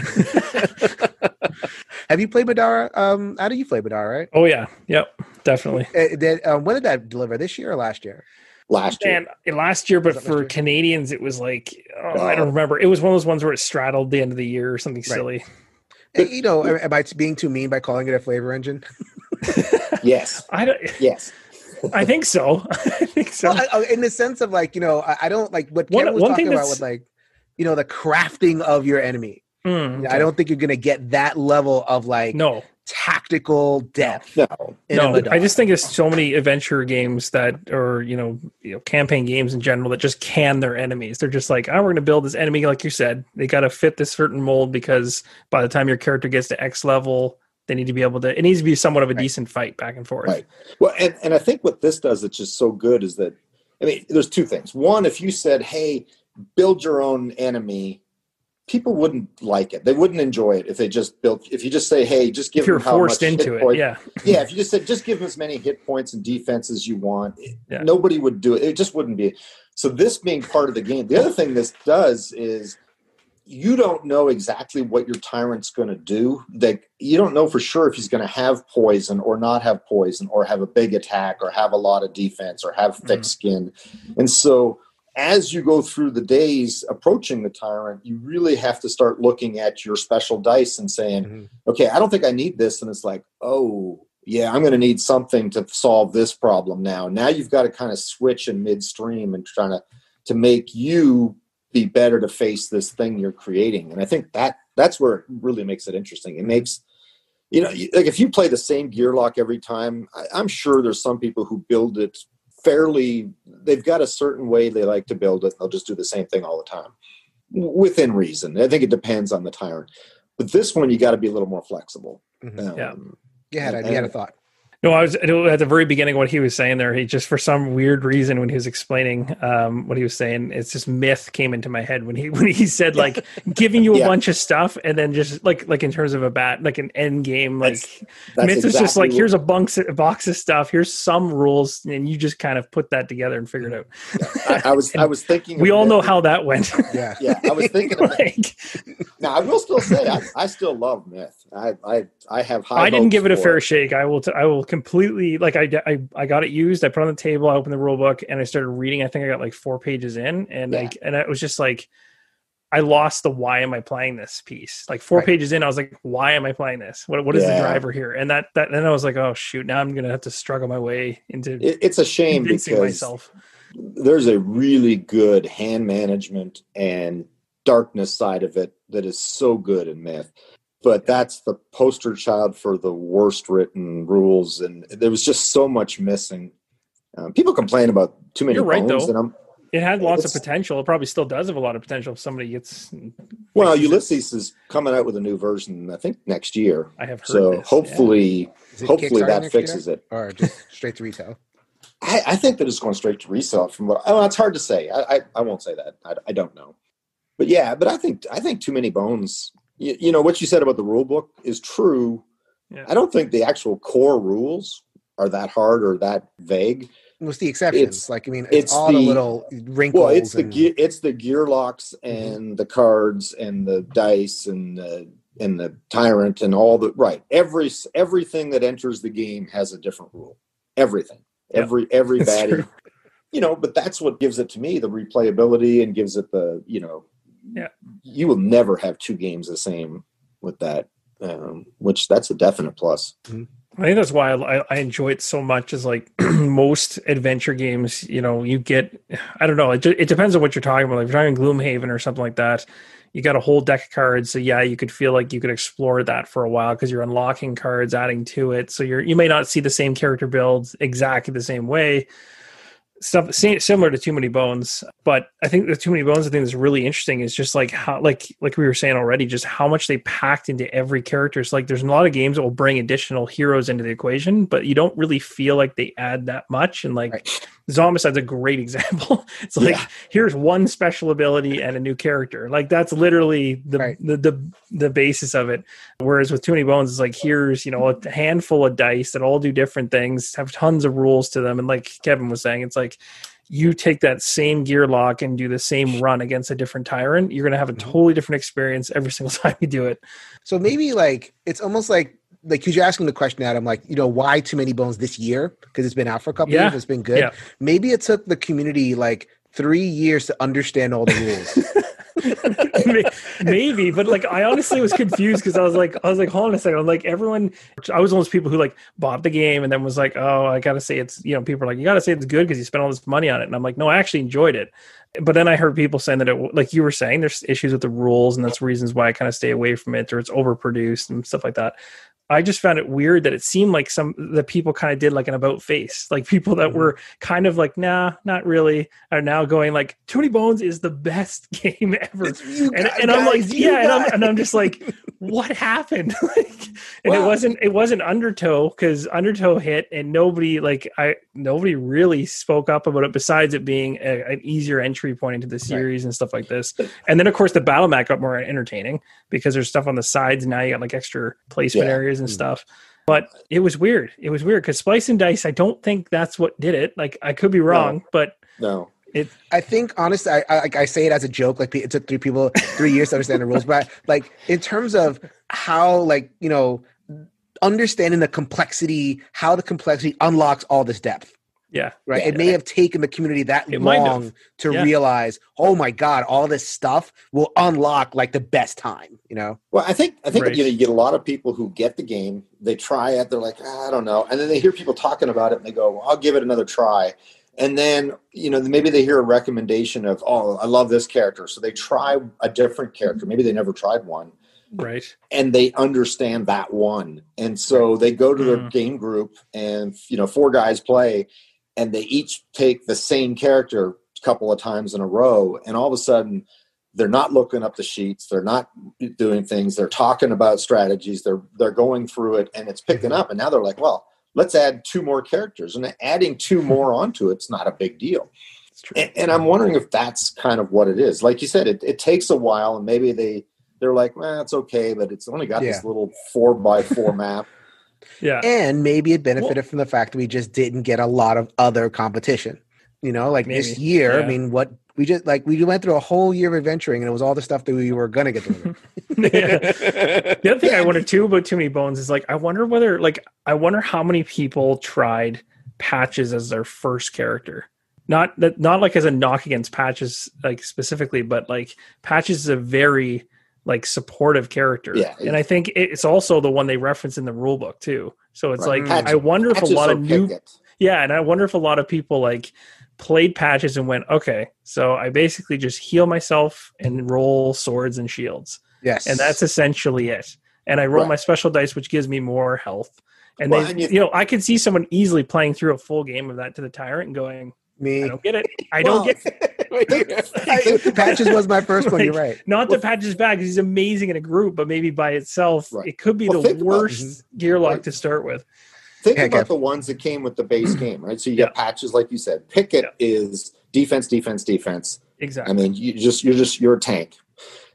have you played Middara? Um, how do you play Middara? Right? Oh yeah. Yep. Definitely. Uh, did, uh, when did that deliver? This year or last year? Last year. And last year, but last for year? Canadians, it was like oh, I Oh. don't remember. It was one of those ones where it straddled the end of the year or something Right. silly. Uh, you know, am I being too mean by calling it a flavor engine? yes, I don't. yes. I think so. I think so. Well, I- I- in the sense of like, you know, I, I don't like what One- Kevin was one talking about with like, you know, the crafting of your enemy. Mm, I don't think you're gonna get that level of like No, tactical depth. No, no. I just think there's so many adventure games that, or you know, you know, campaign games in general that just can their enemies. They're just like, oh, we're going to build this enemy, like you said. They got to fit this certain mold because by the time your character gets to X level, they need to be able to. It needs to be somewhat of a Right. decent fight back and forth. Right. Well, and, and I think what this does that's just so good is that, I mean, there's two things. One, if you said, hey, build your own enemy, people wouldn't like it. They wouldn't enjoy it if they just built, if you just say, hey, just give If you're them forced much into it, point- yeah, yeah, if you just said, just give them as many hit points and defense as you want, Yeah. nobody would do it. It just wouldn't be. So, this being part of the game, the other thing this does is you don't know exactly what your tyrant's going to do. That you don't know for sure if he's going to have poison or not have poison, or have a big attack, or have a lot of defense, or have thick Mhm. skin. And so, as you go through the days approaching the tyrant, you really have to start looking at your special dice and saying, Mhm. okay, I don't think I need this. And it's like, oh, yeah, I'm going to need something to solve this problem now. Now you've got to kind of switch in midstream and trying to to make you be better to face this thing you're creating. And I think that that's where it really makes it interesting. It makes you know, like if you play the same gearloc every time, I, I'm sure there's some people who build it fairly. They've got a certain way they like to build it. They'll just do the same thing all the time, within reason. I think it depends on the tyrant. But this one, you got to be a little more flexible. Mhm. Um, Yeah. You had you had a thought. No, I was at the very beginning what he was saying there. He just for some weird reason when he was explaining um, what he was saying, it's just myth came into my head when he when he said like giving you a Yeah. bunch of stuff and then just like like in terms of a bat like an end game like That's- That's myth is just like here's a, bunks, a box of stuff here's some rules and you just kind of put that together and figure it out. I, I was I was thinking. we all know how that went. Yeah. Yeah, I was thinking. Like, now I will still say I, I still love myth. I I, I have high. I didn't give it a for fair shake. I will. T- I will completely like. I, I I got it used. I put it on the table. I opened the rule book and I started reading. I think I got like four pages in, and Yeah. like, and it was just like, I lost the why am I playing this piece. Like four Right. pages in, I was like, why am I playing this? What what is Yeah. the driver here? And that that then I was like, oh shoot, now I'm gonna have to struggle my way into It, it's a shame because myself. there's a really good hand management and darkness side of it that is so good in myth but that's the poster child for the worst written rules and there was just so much missing um, people complain about too many You're right, bones though. and I'm, It had lots of potential. It probably still does have a lot of potential if somebody gets. well ulysses is coming out with a new version i think next year I have heard. so this, hopefully Is it hopefully that next year? fixes it or just straight to retail. I, I think that it's going straight to resale. From what oh, it's hard to say. I, I, I won't say that. I, I don't know. But yeah, but I think I think too many bones. You, you know what you said about the rule book is true. Yeah. I don't think the actual core rules are that hard or that vague. What's the exceptions? It's- like I mean, it's, it's all the, the- little wrinkles. Well, it's the and- gear, it's the gearlocs Mm-hmm. and the cards and the dice and the and the tyrant and all the right every everything that enters the game has a different rule everything every every That's baddie you know but that's what gives it to me the replayability and gives it the you know Yeah. You will never have two games the same with that um, which that's a definite plus I think that's why I, I enjoy it so much. Is like most adventure games, you know, you get, I don't know, it, it depends on what you're talking about. Like if you're talking Gloomhaven or something like that, you got a whole deck of cards. So yeah, you could feel like you could explore that for a while because you're unlocking cards, adding to it. So you're you may not see the same character builds exactly the same way. Stuff similar to Too Many Bones, but I think the Too Many Bones. I think is really interesting is just like how, like like we were saying already, just how much they packed into every character. It's like there's a lot of games that will bring additional heroes into the equation, but you don't really feel like they add that much. And like Right. Zombicide's a great example. It's like Yeah. here's one special ability and a new character. Like that's literally the, Right. the the the basis of it. Whereas with Too Many Bones, it's like here's you know a handful of dice that all do different things, have tons of rules to them, and like Kevin was saying, it's like you take that same gearloc and do the same run against a different tyrant, you're gonna have a Mhm. totally different experience every single time you do it. So maybe like it's almost like like because you're asking the question, Adam, like you know why too many bones this year because it's been out for a couple Yeah. years, it's been good. Yeah. Maybe it took the community like three years to understand all the rules. May- maybe but like i honestly was confused because i was like i was like hold on a second. I'm like everyone i was one of those people who like bought the game and then was like oh i gotta say it's you know people are like you gotta say it's good because you spent all this money on it. And i'm like no i actually enjoyed it. But then i heard people saying that it like you were saying there's issues with the rules and that's reasons why i kind of stay away from it or it's overproduced and stuff like that I just found it weird that it seemed like some the people kind of did like an about face, like people that were kind of like, nah, not really, are now going like, Too Many Bones is the best game ever. And, and I'm like, yeah, and I'm, and I'm just like, what happened? like, and it wasn't it wasn't Undertow because Undertow hit, and nobody like I nobody really spoke up about it besides it being a, an easier entry point into the series and stuff like this. And then of course the battle map got more entertaining because there's stuff on the sides now. You got like extra placement Yeah. areas and Mm. stuff. But it was weird. It was weird because Splice and Dice. I don't think that's what did it. Like I could be wrong, but no I think honestly, I, I like I say it as a joke. Like it took three people three years to understand the rules, but like in terms of how like you know understanding the complexity, how the complexity unlocks all this depth. yeah, Right. Yeah. it may have taken the community that It might have. long to Yeah. realize, oh my god, all this stuff will unlock like the best time. You know. Well, I think I think Right. you know you get a lot of people who get the game, they try it, they're like, "Ah, I don't know, and then they hear people talking about it, and they go, well, I'll give it another try, and then you know maybe they hear a recommendation of, oh, I love this character, so they try a different character. Maybe they never tried one, right. and they understand that one, and so they go to their Mm. game group, and you know four guys play, and they each take the same character a couple of times in a row, and all of a sudden they're not looking up the sheets. They're not doing things. They're talking about strategies. They're they're going through it and it's picking up. And now they're like well let's add two more characters and adding two more onto it's not a big deal and, and i'm wondering if that's kind of what it is like you said it, it takes a while and maybe they they're like well it's okay but it's only got Yeah. this little four by four map yeah. And maybe it benefited from the fact that we just didn't get a lot of other competition. You know, like this year, yeah. I mean, what we just like we went through a whole year of adventuring and it was all the stuff that we were gonna get to. Yeah. The other thing I wonder too about Too Many Bones is like I wonder whether like I wonder how many people tried Patches as their first character. Not that not like as a knock against Patches like specifically, but like Patches is a very like supportive character. Yeah. And I think it's also the one they reference in the rule book too. So it's Right. like Patches- I wonder if a lot of new Picket. yeah, and I wonder if a lot of people like played patches and went, okay, so I basically just heal myself and roll swords and shields, yes. and that's essentially it. And I roll Right. my special dice, which gives me more health. And Well, they, and you, you- know, I could see someone easily playing through a full game of that to the tyrant and going, me. I don't get it. I Well, don't get I- Patches was my first one. You're right. Not the Patches bad 'cause he's amazing in a group, but maybe by itself, Right. it could be Well, the worst mhm. gearloc Right. to start with. Think Yeah, about the ones that came with the base game, right? So you get patches, like you said. Picket is defense, defense, defense. Exactly. I mean, you just you're just you're a tank.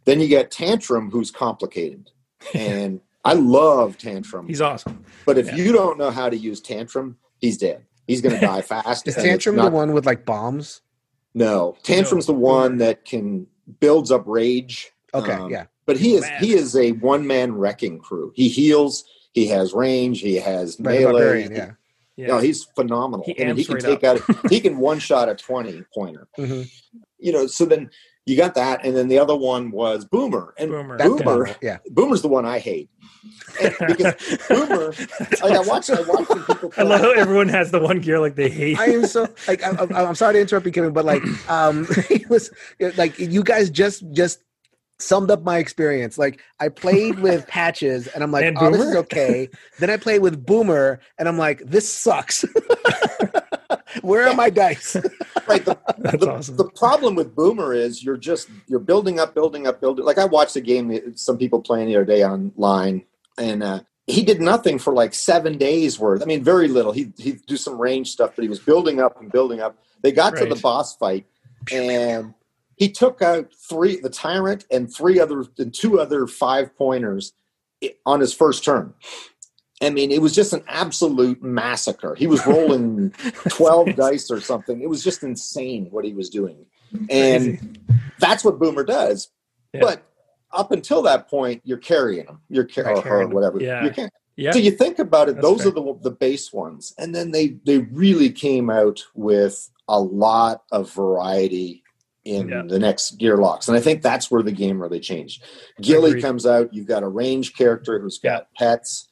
Then you get Tantrum, who's complicated, and I love Tantrum. he's awesome. but if yeah. you don't know how to use Tantrum, he's dead. He's going to die fast. Is Tantrum not- the one with like bombs? No, Tantrum's the one that can builds up rage. Okay, um, yeah. but he is Man. he is a one man wrecking crew. He heals. He has range. He has Right, melee. barbarian, yeah. Yeah. No, he's phenomenal. He and he can right take out. He can one shot a twenty pointer. Mhm. You know. So then you got that, and then the other one was Boomer, and Boomer. Boomer. terrible. Yeah. Boomer's the one I hate. And because Boomer, like I watch, I watch when people I love how everyone has the one gear like they hate. I am so like I'm, I'm- I'm sorry to interrupt you, Kevin, but like um it was like you guys just just summed up my experience. Like I played with patches and I'm like, And oh, this is okay. then I played with Boomer and I'm like, this sucks. Where are my dice? right, the, That's the, awesome. the problem with Boomer is you're just you're building up, building up, building. Like I watched a game some people playing the other day online, and uh, he did nothing for like seven days worth. I mean, very little. He he'd do some range stuff, but he was building up and building up. They got to the boss fight, and he took out three the tyrant and three other and two other five pointers on his first turn. I mean, it was just an absolute massacre. He was rolling 12 dice or something. It was just insane what he was doing. And that's what Boomer does. Yeah. But up until that point, you're carrying him. You're car- or carrying him. whatever. Yeah. You're car- yeah. So you think about it; That's those fair. are the the base ones, and then they they really came out with a lot of variety in Yeah. the next gearlocs, and I think that's where the game really changed. Ghillie comes out. You've got a range character who's got pets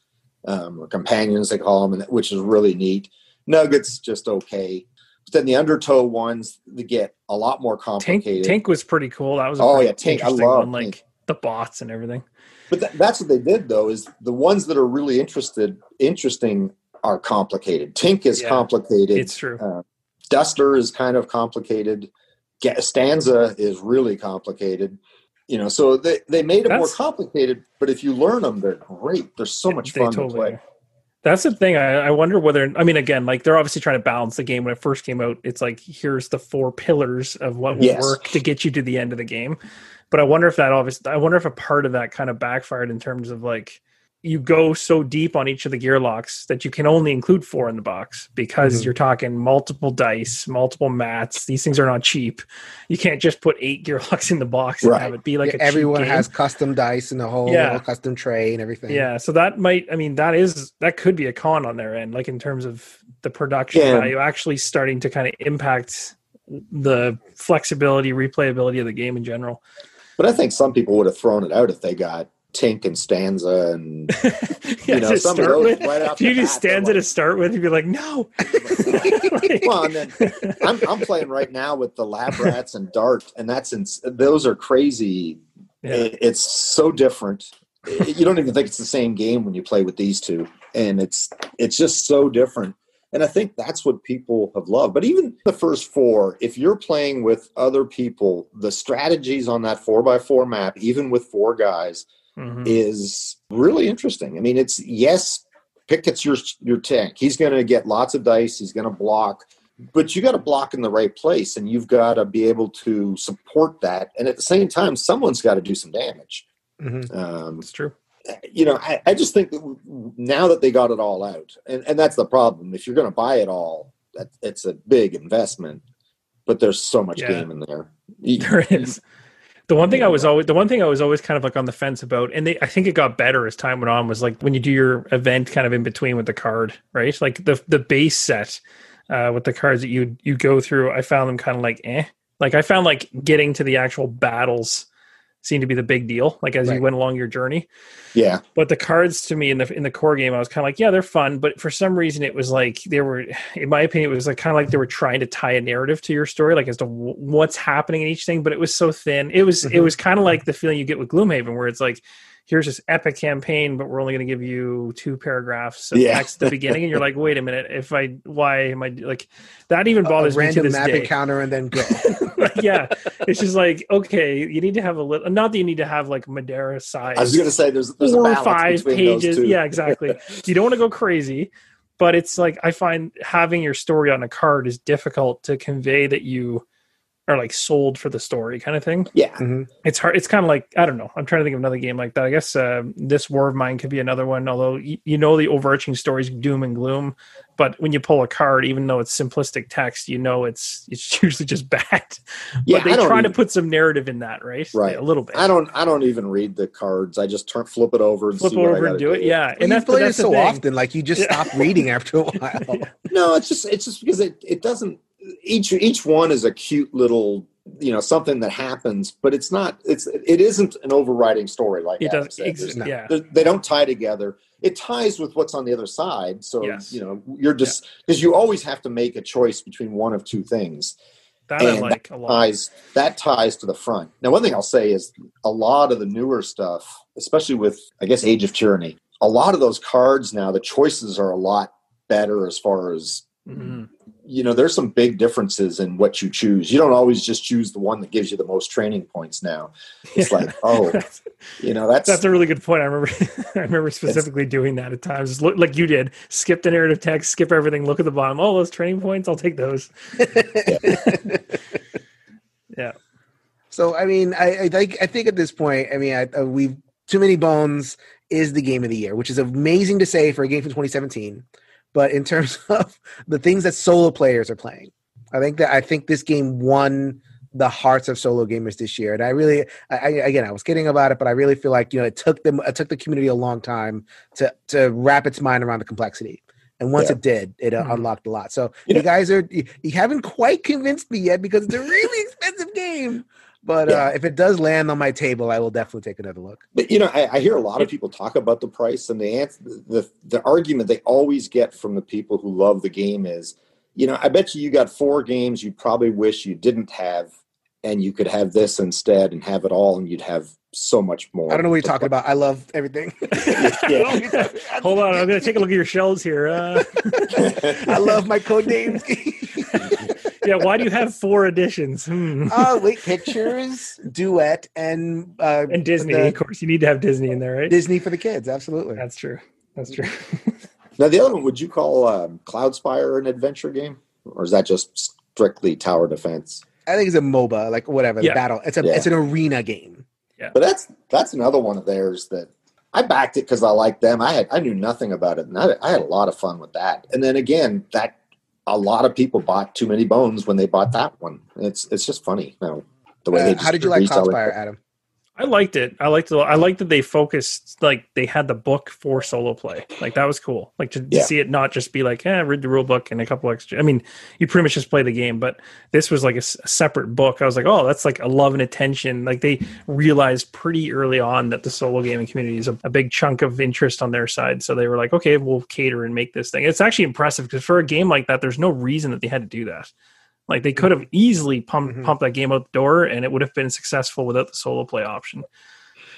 um, or companions, they call them, and which is really neat. Nuggets just okay. But then the undertow ones they get a lot more complicated. Tank was pretty cool. That was a Oh, yeah, Tank. I love one, like Tank. the bots and everything. But tha- that's what they did, though, is the ones that are really interested, interesting are complicated. Tink is Yeah, complicated. It's true. Uh, Duster is kind of complicated. Stanza is really complicated. You know, so they, they made it more complicated, but if you learn them, they're great. They're so much fun to play. are. That's the thing. I, I wonder whether I mean again, like they're obviously trying to balance the game when it first came out. It's like here's the four pillars of what will Yes. work to get you to the end of the game. But I wonder if that obviously I wonder if a part of that kind of backfired in terms of like you go so deep on each of the gearlocs that you can only include four in the box because Mhm. you're talking multiple dice, multiple mats. These things are not cheap. You can't just put eight gear locks in the box and have it be like Yeah, a cheap everyone game. has custom dice and a whole Yeah. custom tray and everything. Yeah, so that might I mean that is that could be a con on their end, like in terms of the production Yeah. value actually starting to kind of impact the flexibility, replayability of the game in general. But I think some people would have thrown it out if they got Tink and Stanza and yeah, you know some of those with. right off If you just stanza to start with, you'd be like, no. Like- Well, and then I'm, I'm playing right now with the lab rats and dart, and that's in, those are crazy. Yeah. It- it's so different. You don't even think it's the same game when you play with these two, and it's it's just so different. And I think that's what people have loved. But even the first four, if you're playing with other people, the strategies on that four by four map, even with four guys, Mhm. is really interesting. I mean, it's yes, Picket's your your tank. He's going to get lots of dice. He's going to block, but you got to block in the right place, and you've got to be able to support that. And at the same time, someone's got to do some damage. Mhm. Um, It's true. you know, I, I just think that now that they got it all out, and, and that's the problem. If you're going to buy it all, that it's a big investment, but there's so much Yeah. game in there. You- There is. The one thing I was always the one thing I was always kind of like on the fence about, and they I think it got better as time went on, was like when you do your event kind of in between with the card, right? Like the the base set uh, with the cards that you you go through, I found them kind of like eh. Like I found like getting to the actual battles seemed to be the big deal, like as Right. you went along your journey. Yeah, But the cards to me in the in the core game, I was kind of like, yeah, they're fun, but for some reason, it was like they were, in my opinion, it was like kind of like they were trying to tie a narrative to your story, like as to w- what's happening in each thing. But it was so thin. It was it Mhm. was kind of like the feeling you get with Gloomhaven, where it's like. Here's this epic campaign, but we're only going to give you two paragraphs of Yeah. text at the beginning, and you're like, "Wait a minute! If I, why am I like that?" Even A bothers me to random map day. encounter and then go. Like, yeah, it's just like okay, you need to have a little. Not that you need to have like Middara size I was going to say there's, there's a four or five pages. Yeah, exactly. you don't want to go crazy, but it's like I find having your story on a card is difficult to convey that you are like sold for the story kind of thing. Yeah. Mhm. It's hard. It's kind of like I don't know. I'm trying to think of another game like that. I guess uh, this War of Mine could be another one. Although y- you know the overarching story is doom and gloom, but when you pull a card, even though it's simplistic text, you know it's it's usually just bad. Yeah, but they I don't try to put some narrative in that, right? Right. a little bit. I don't I don't even read the cards. I just turn flip it over and flip see what I over and do it. Yeah, And and you that's play it that's the so thing. often, like you just Yeah. stop reading after a while. No, it's just it's just because it it doesn't each each one is a cute little you know something that happens, but it's not it's it isn't an overriding story like It does. said. Ex- yeah, they- they don't tie together. It ties with what's on the other side. So Yes. you know you're just because you always have to make a choice between one of two things. that I and like a lot. ties that ties to the front. Now, one thing I'll say is a lot of the newer stuff, especially with I guess Age of Tyranny, a lot of those cards now the choices are a lot better as far as Mhm. You know. There's some big differences in what you choose. You don't always just choose the one that gives you the most training points. Now it's like, oh, you know, that's, that's a really good point. I remember, I remember specifically doing that at times, look like you did. Skip the narrative text, skip everything, look at the bottom. Oh, those training points, I'll take those. yeah, So I mean, I, I think I think at this point, I mean, I, uh, we've too many bones is the game of the year, which is amazing to say for a game from 2017. But in terms of the things that solo players are playing, I think that I think this game won the hearts of solo gamers this year. And I really, I, I again, I was kidding about it, but I really feel like you know it took them, it took the community a long time to to wrap its mind around the complexity. And once Yeah. it did, it uh, Mhm. unlocked a lot. So You you, know- guys are you, you haven't quite convinced me yet because it's a really expensive game. But Yeah. uh, if it does land on my table, I will definitely take another look. But you know, I, I hear a lot of people talk about the price, and the answer, the the argument they always get from the people who love the game is, you know, I bet you you got four games you probably wish you didn't have, and you could have this instead and have it all, and you'd have so much more. I don't know what you're talking about. I love everything. Yeah. hold on, I'm gonna take a look at your shelves here. Uh, I love my Codenames. Yeah, why do you have four editions? Hmm. oh wait, pictures, duet, and uh, and Disney, the of course, you need to have Disney in there, right? Disney for the kids. Absolutely. That's true. That's true. Now, the other one, would you call um, Cloudspire an adventure game, or is that just strictly tower defense? I think it's a MOBA, like whatever Yeah. the battle. It's a Yeah. it's an arena game. Yeah. But that's that's another one of theirs that I backed it because I liked them. I had I knew nothing about it, and I, I had a lot of fun with that. And then again, that a lot of people bought Too Many Bones when they bought that one. It's it's just funny, you know, the way Uh, they. Just how did you like Cloudspire. Adam? I liked it. I liked it. I liked that they focused, like they had the book for solo play. Like that was cool. Like to, to see it not just be like, eh, read the rule book and a couple extra. I mean, you pretty much just play the game, but this was like a, s- a separate book. I was like, oh, that's like a love and attention. Like they realized pretty early on that the solo gaming community is a, a big chunk of interest on their side. So they were like, okay, we'll cater and make this thing. It's actually impressive because for a game like that, there's no reason that they had to do that. Like they could have easily pumped Mhm. pumped that game out the door, and it would have been successful without the solo play option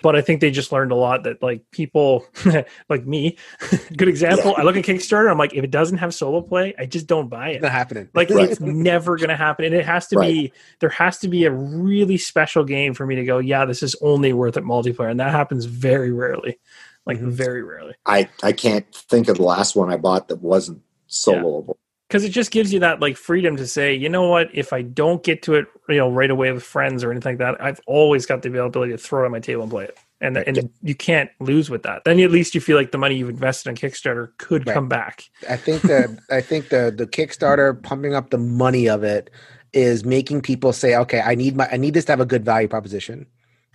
but I think they just learned a lot that like people like me, good example. I look at Kickstarter, I'm like, if it doesn't have solo play, I just don't buy It's it. not happening. Like Right. it's never gonna happen. And it has to be there has to be a really special game for me to go, yeah, this is only worth it multiplayer. And that happens very rarely. Like Mhm. very rarely. I I can't think of the last one I bought that wasn't soloable. Because it just gives you that like freedom to say, you know what, if I don't get to it, you know, right away with friends or anything like that, I've always got the availability to throw it on my table and play it, and and you can't lose with that. Then at least you feel like the money you've invested on Kickstarter could Right. come back. I think that I think the the Kickstarter pumping up the money of it is making people say, okay, I need my I need this to have a good value proposition.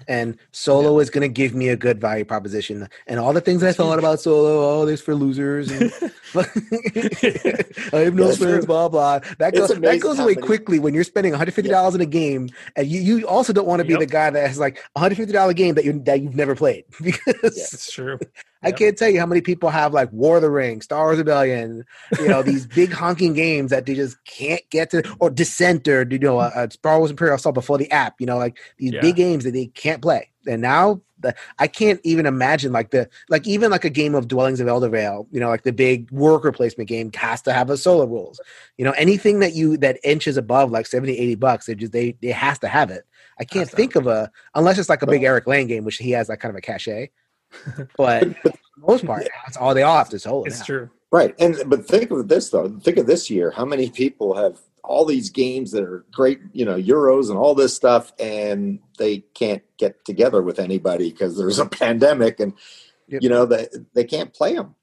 And solo is going to give me a good value proposition, and all the things I thought about solo, oh, this for losers. And, I have no That's friends, true. blah blah. That goes that goes away many- quickly when you're spending 150 dollars in a game, and you, you also don't want to be Yep. the guy that has like a 150 dollar game that you that you've never played because It's true. I Yep. can't tell you how many people have like War of the Ring, Star Wars Rebellion, you know, these big honking games that they just can't get to, or Descent, or you know, uh, uh, Star Wars Imperial Assault before the app, you know, like these Yeah. big games that they can't play. And now the, I can't even imagine like the like even like a game of Dwellings of Eldervale, you know, like the big worker placement game has to have a solo rules. You know, anything that you that inches above like 70, 80 bucks, they just they they has to have it. I can't think of a unless it's like a big Eric Lang game, which he has that kind of a cachet. But for the most part, that's all they all have to solo. It's now. true. Right. And but think of this though. Think of this year. How many people have all these games that are great, you know, Euros and all this stuff, and they can't get together with anybody because there's a pandemic, and Yep. you know they they can't play them,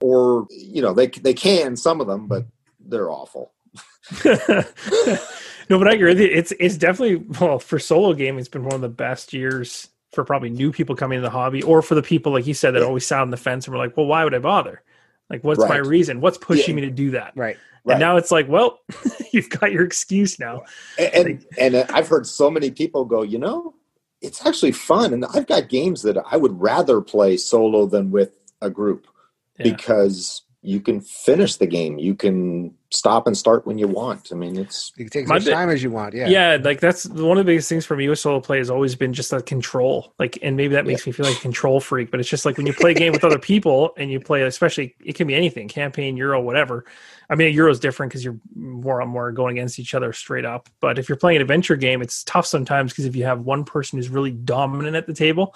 or you know they they can some of them, but they're awful. no, but I agree. It's it's definitely well for solo gaming. It's been one of the best years for probably new people coming into the hobby, or for the people like you said that Yeah. always sat on the fence and were like, "Well, why would I bother? Like, what's my reason? What's pushing Yeah. me to do that?" Right. Right. And now it's like, well, you've got your excuse now. and and, and I've heard so many people go, you know, it's actually fun, and I've got games that I would rather play solo than with a group Yeah. because you can finish the game, you can stop and start when you want. I mean, it's You can take as much time as you want. Yeah. Yeah. like that's one of the biggest things for me with solo play has always been just the control. Like, and maybe that makes me feel like a control freak, but it's just like when you play a game with other people and you play, especially it can be anything, campaign, Euro, whatever. I mean, Euro is different because you're more on more going against each other straight up. But if you're playing an adventure game, it's tough sometimes because if you have one person who's really dominant at the table,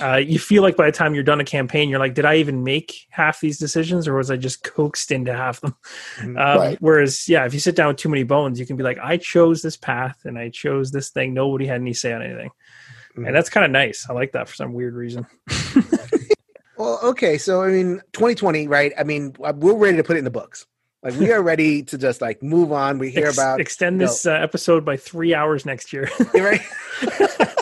uh, you feel like by the time you're done a campaign, you're like, did I even make half these decisions or was I just coaxed into half them? Um, Right. Whereas, yeah, if you sit down with too many bones, you can be like, I chose this path and I chose this thing. Nobody had any say on anything. Mhm. And that's kind of nice. I like that for some weird reason. Well, okay. So, I mean, 2020, right? I mean, uh, we're ready to put it in the books. Like, we are ready to just like move on. We hear Ex- about, extend no. this uh, episode by three hours next year. right?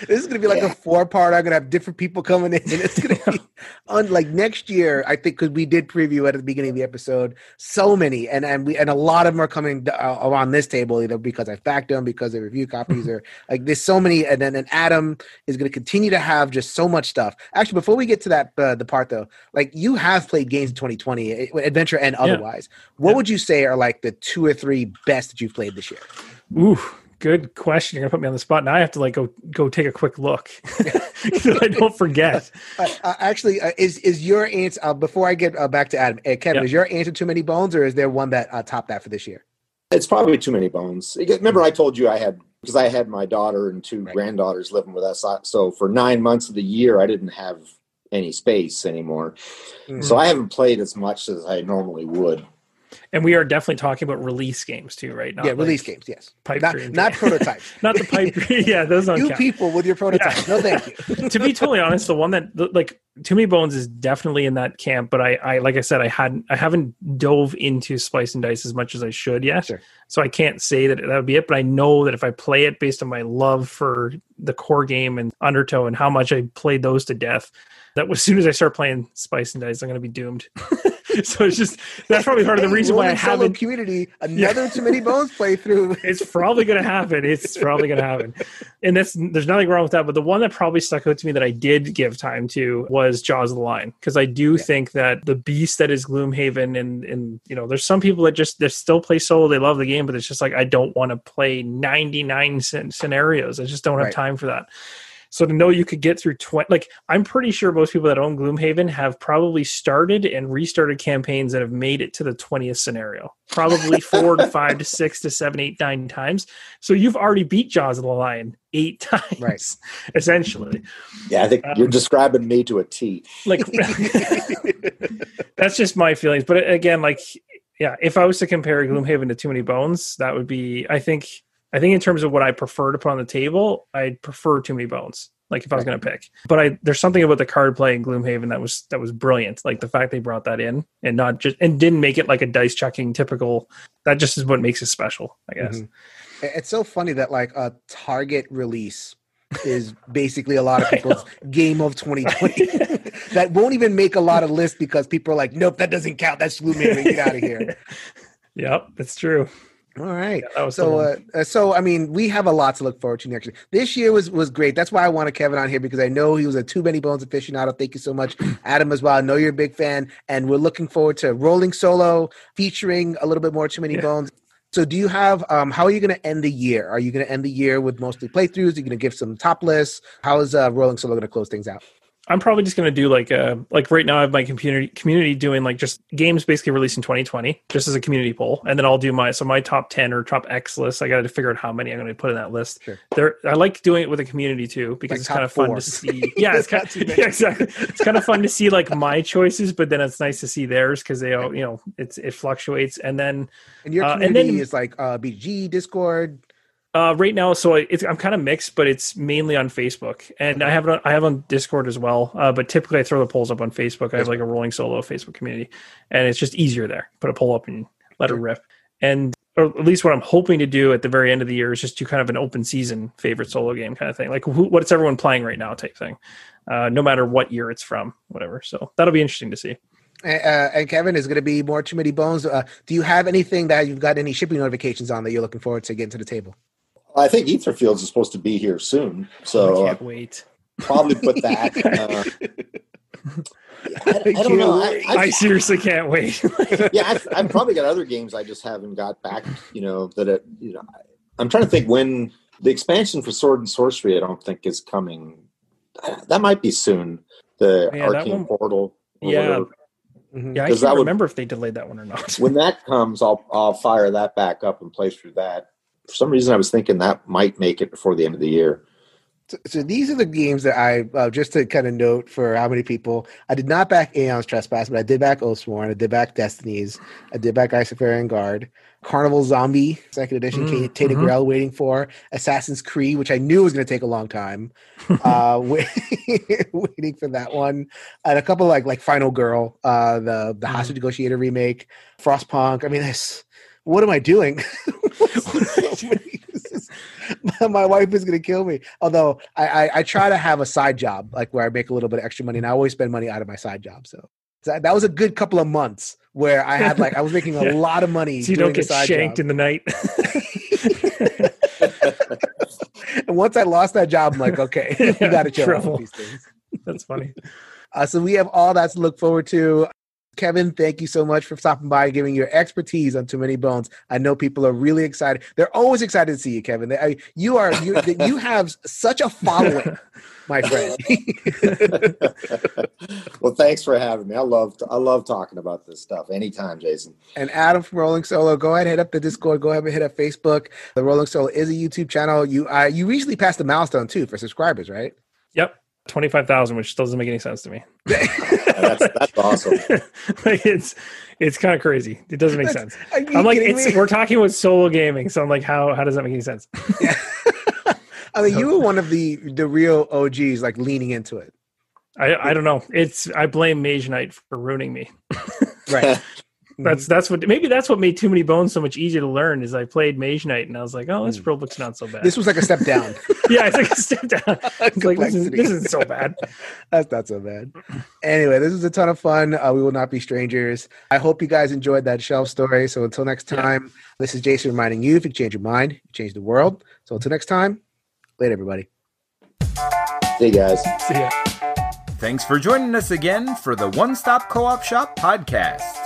this is going to be like a four part. I'm going to have different people coming in. And it's going to be on like next year, I think, because we did preview at the beginning of the episode so many, and and we and a lot of them are coming uh, around this table either because I fact them, because they review copies, or like there's so many. And then and Adam is going to continue to have just so much stuff. Actually, before we get to that uh, the part though, like you have played games in 2020, eh, adventure and otherwise. What Yeah. would you say are like the two or three best that you've played this year? Ooh, good question. You're gonna put me on the spot. Now I have to like go go take a quick look so I don't forget. Uh, uh, actually, uh, is is your answer uh, before I get uh, back to Adam? Uh, Kevin, Yeah. is your answer too many bones, or is there one that uh, topped that for this year? it's probably too many bones. Remember, I told you I had because I had my daughter and two Right. granddaughters living with us. So for nine months of the year, I didn't have any space anymore. Mhm. So I haven't played as much as I normally would. And we are definitely talking about release games too, right? Not yeah, like release games, yes, pipe not dreams. not prototypes. Not the pipe. dream- yeah, those don't you count. people with your prototypes. No, thank you. to be totally honest, the one that like Too Many Bones is definitely in that camp. But I, I like I said, I hadn't, I haven't dove into Splice and Dice as much as I should yet. Sure. So I can't say that that would be it. But I know that if I play it based on my love for the core game and Undertow and how much I played those to death, that as soon as I start playing Splice and Dice, I'm going to be doomed. so it's just that's probably part of the reason why I haven't community another too many bones playthrough. it's probably going to happen. It's probably going to happen. And that's there's nothing wrong with that. But the one that probably stuck out to me that I did give time to was Jaws of the Lion because I do Yeah. think that the beast that is Gloomhaven and and you know there's some people that just they still play solo. They love the game, but it's just like I don't want to play 99 scen- scenarios. I just don't have Right. time for that. So to know you could get through 20, like I'm pretty sure most people that own Gloomhaven have probably started and restarted campaigns that have made it to the 20th scenario, probably four to five to six to seven, eight, nine times. So you've already beat Jaws of the Lion eight times, Right. essentially. Yeah, I think Um, you're describing me to a T. Like that's just my feelings. But again, like, yeah, if I was to compare Gloomhaven to Too Many Bones, that would be, I think, I think in terms of what I prefer to put on the table, I'd prefer Too Many Bones. Like if I was going to pick, but I there's something about the card play in Gloomhaven that was that was brilliant. Like the fact they brought that in and not just and didn't make it like a dice checking typical. That just is what makes it special, I guess. Mhm. It's so funny that like a Target release is basically a lot of people's game of 2020 that won't even make a lot of lists because people are like, nope, that doesn't count. That's Gloomhaven. Get out of here. Yep, that's true. All right. Yeah, So, uh, uh, so I mean, we have a lot to look forward to next year. This year was was great. That's why I wanted Kevin on here because I know he was a too many bones aficionado. Thank you so much, Adam, as well. I know you're a big fan, and we're looking forward to rolling solo featuring a little bit more too many Yeah. bones. So, do you have? Um, how are you going to end the year? Are you going to end the year with mostly playthroughs? Are you going to give some top lists? How is uh, rolling solo going to close things out? I'm probably just going to do like a like right now I have my community community doing like just games basically released in 2020 just as a community poll, and then I'll do my so my top 10 or top X list. I got to figure out how many I'm going to put in that list. Sure. There, I like doing it with a community too because Like it's kind of fun to see. Yeah, it's kind of yeah, exactly. It's kind of fun to see like my choices, but then it's nice to see theirs because they all you know it's it fluctuates, and then And your Uh, and community then- is like uh, BG, Discord. Uh, right now, so I- it's I'm kind of mixed, but it's mainly on Facebook, and I have it on, I have on Discord as well. Uh, but typically, I throw the polls up on Facebook. I have like a rolling solo Facebook community, and it's just easier there. Put a poll up and let it rip. And or at least what I'm hoping to do at the very end of the year is just do kind of an open season favorite solo game kind of thing, like who, what's everyone playing right now type thing, uh, no matter what year it's from, whatever. So that'll be interesting to see. Uh, and Kevin is going to be more too many bones. Uh, do you have anything that you've got any shipping notifications on that you're looking forward to getting to the table? I think Etherfields is supposed to be here soon, so uh, can't wait. probably put that. Uh, I, I don't can't know. I. I, I seriously can't wait. yeah, I've, I've probably got other games I just haven't got back. You know that it, you know. I- I'm trying to think when the expansion for Sword and Sorcery. I don't think is coming. That might be soon. The Yeah, Arcane one- Portal. or Yeah. whatever. Mhm. yeah, I Because can't that would- remember if they delayed that one or not. When that comes, I'll I'll fire that back up and play through that. For some reason, I was thinking that might make it before the end of the year. So, so these are the games that I uh, just to kind of note for how many people I did not back Aeon's Trespass, but I did back Oathsworn, I did back Destinies, I did back Isofarian Guard, Carnival Zombie Second Edition, Mm, Tata mhm. Grail waiting for Assassin's Creed, which I knew was going to take a long time, uh, wait, waiting for that one, and a couple like like Final Girl, uh, the the Mhm. Hostage Negotiator remake, Frostpunk. I mean, this. What am I doing? So many- this is- my wife is going to kill me. Although I, I, I try to have a side job, like where I make a little bit of extra money, and I always spend money out of my side job. So that, that was a good couple of months where I had like I was making a Yeah. lot of money. so you don't get shanked job. in the night. And once I lost that job, I'm like, okay, you got to chill these things. That's funny. Uh, so we have all that to look forward to. Kevin, thank you so much for stopping by and giving your expertise on Too Many Bones. I know people are really excited. They're always excited to see you, Kevin. They, I, you are you, you have such a following, my friend. well, thanks for having me. I love I love talking about this stuff anytime, Jason. and Adam from Rolling Solo, go ahead hit up the Discord. Go ahead and hit up Facebook. The Rolling Solo is a YouTube channel. You uh, you recently passed the milestone too for subscribers, right? Yep. 25,000, which doesn't make any sense to me. That's that's awesome. like it's it's kind of crazy. It doesn't make sense. I'm like, it's me? we're talking with solo gaming, so I'm like, how how does that make any sense? I mean, you were one of the the real OGs, like leaning into it. I I don't know. It's I blame Mage Knight for ruining me. Right. That's that's what maybe that's what made Too Many Bones so much easier to learn. Is I played Mage Knight and I was like, oh, this Mm. rule book's not so bad. This was like a step down. yeah, it's like a step down. It's like this, is, Complexity. this isn't so bad. That's not so bad. Anyway, this was a ton of fun. Uh, we will not be strangers. I hope you guys enjoyed that shelf story. So until next Yeah. time, this is Jason reminding you: if you change your mind, you change the world. So until next time, later, everybody. hey guys. See ya. Thanks for joining us again for the One Stop Co op Shop podcast.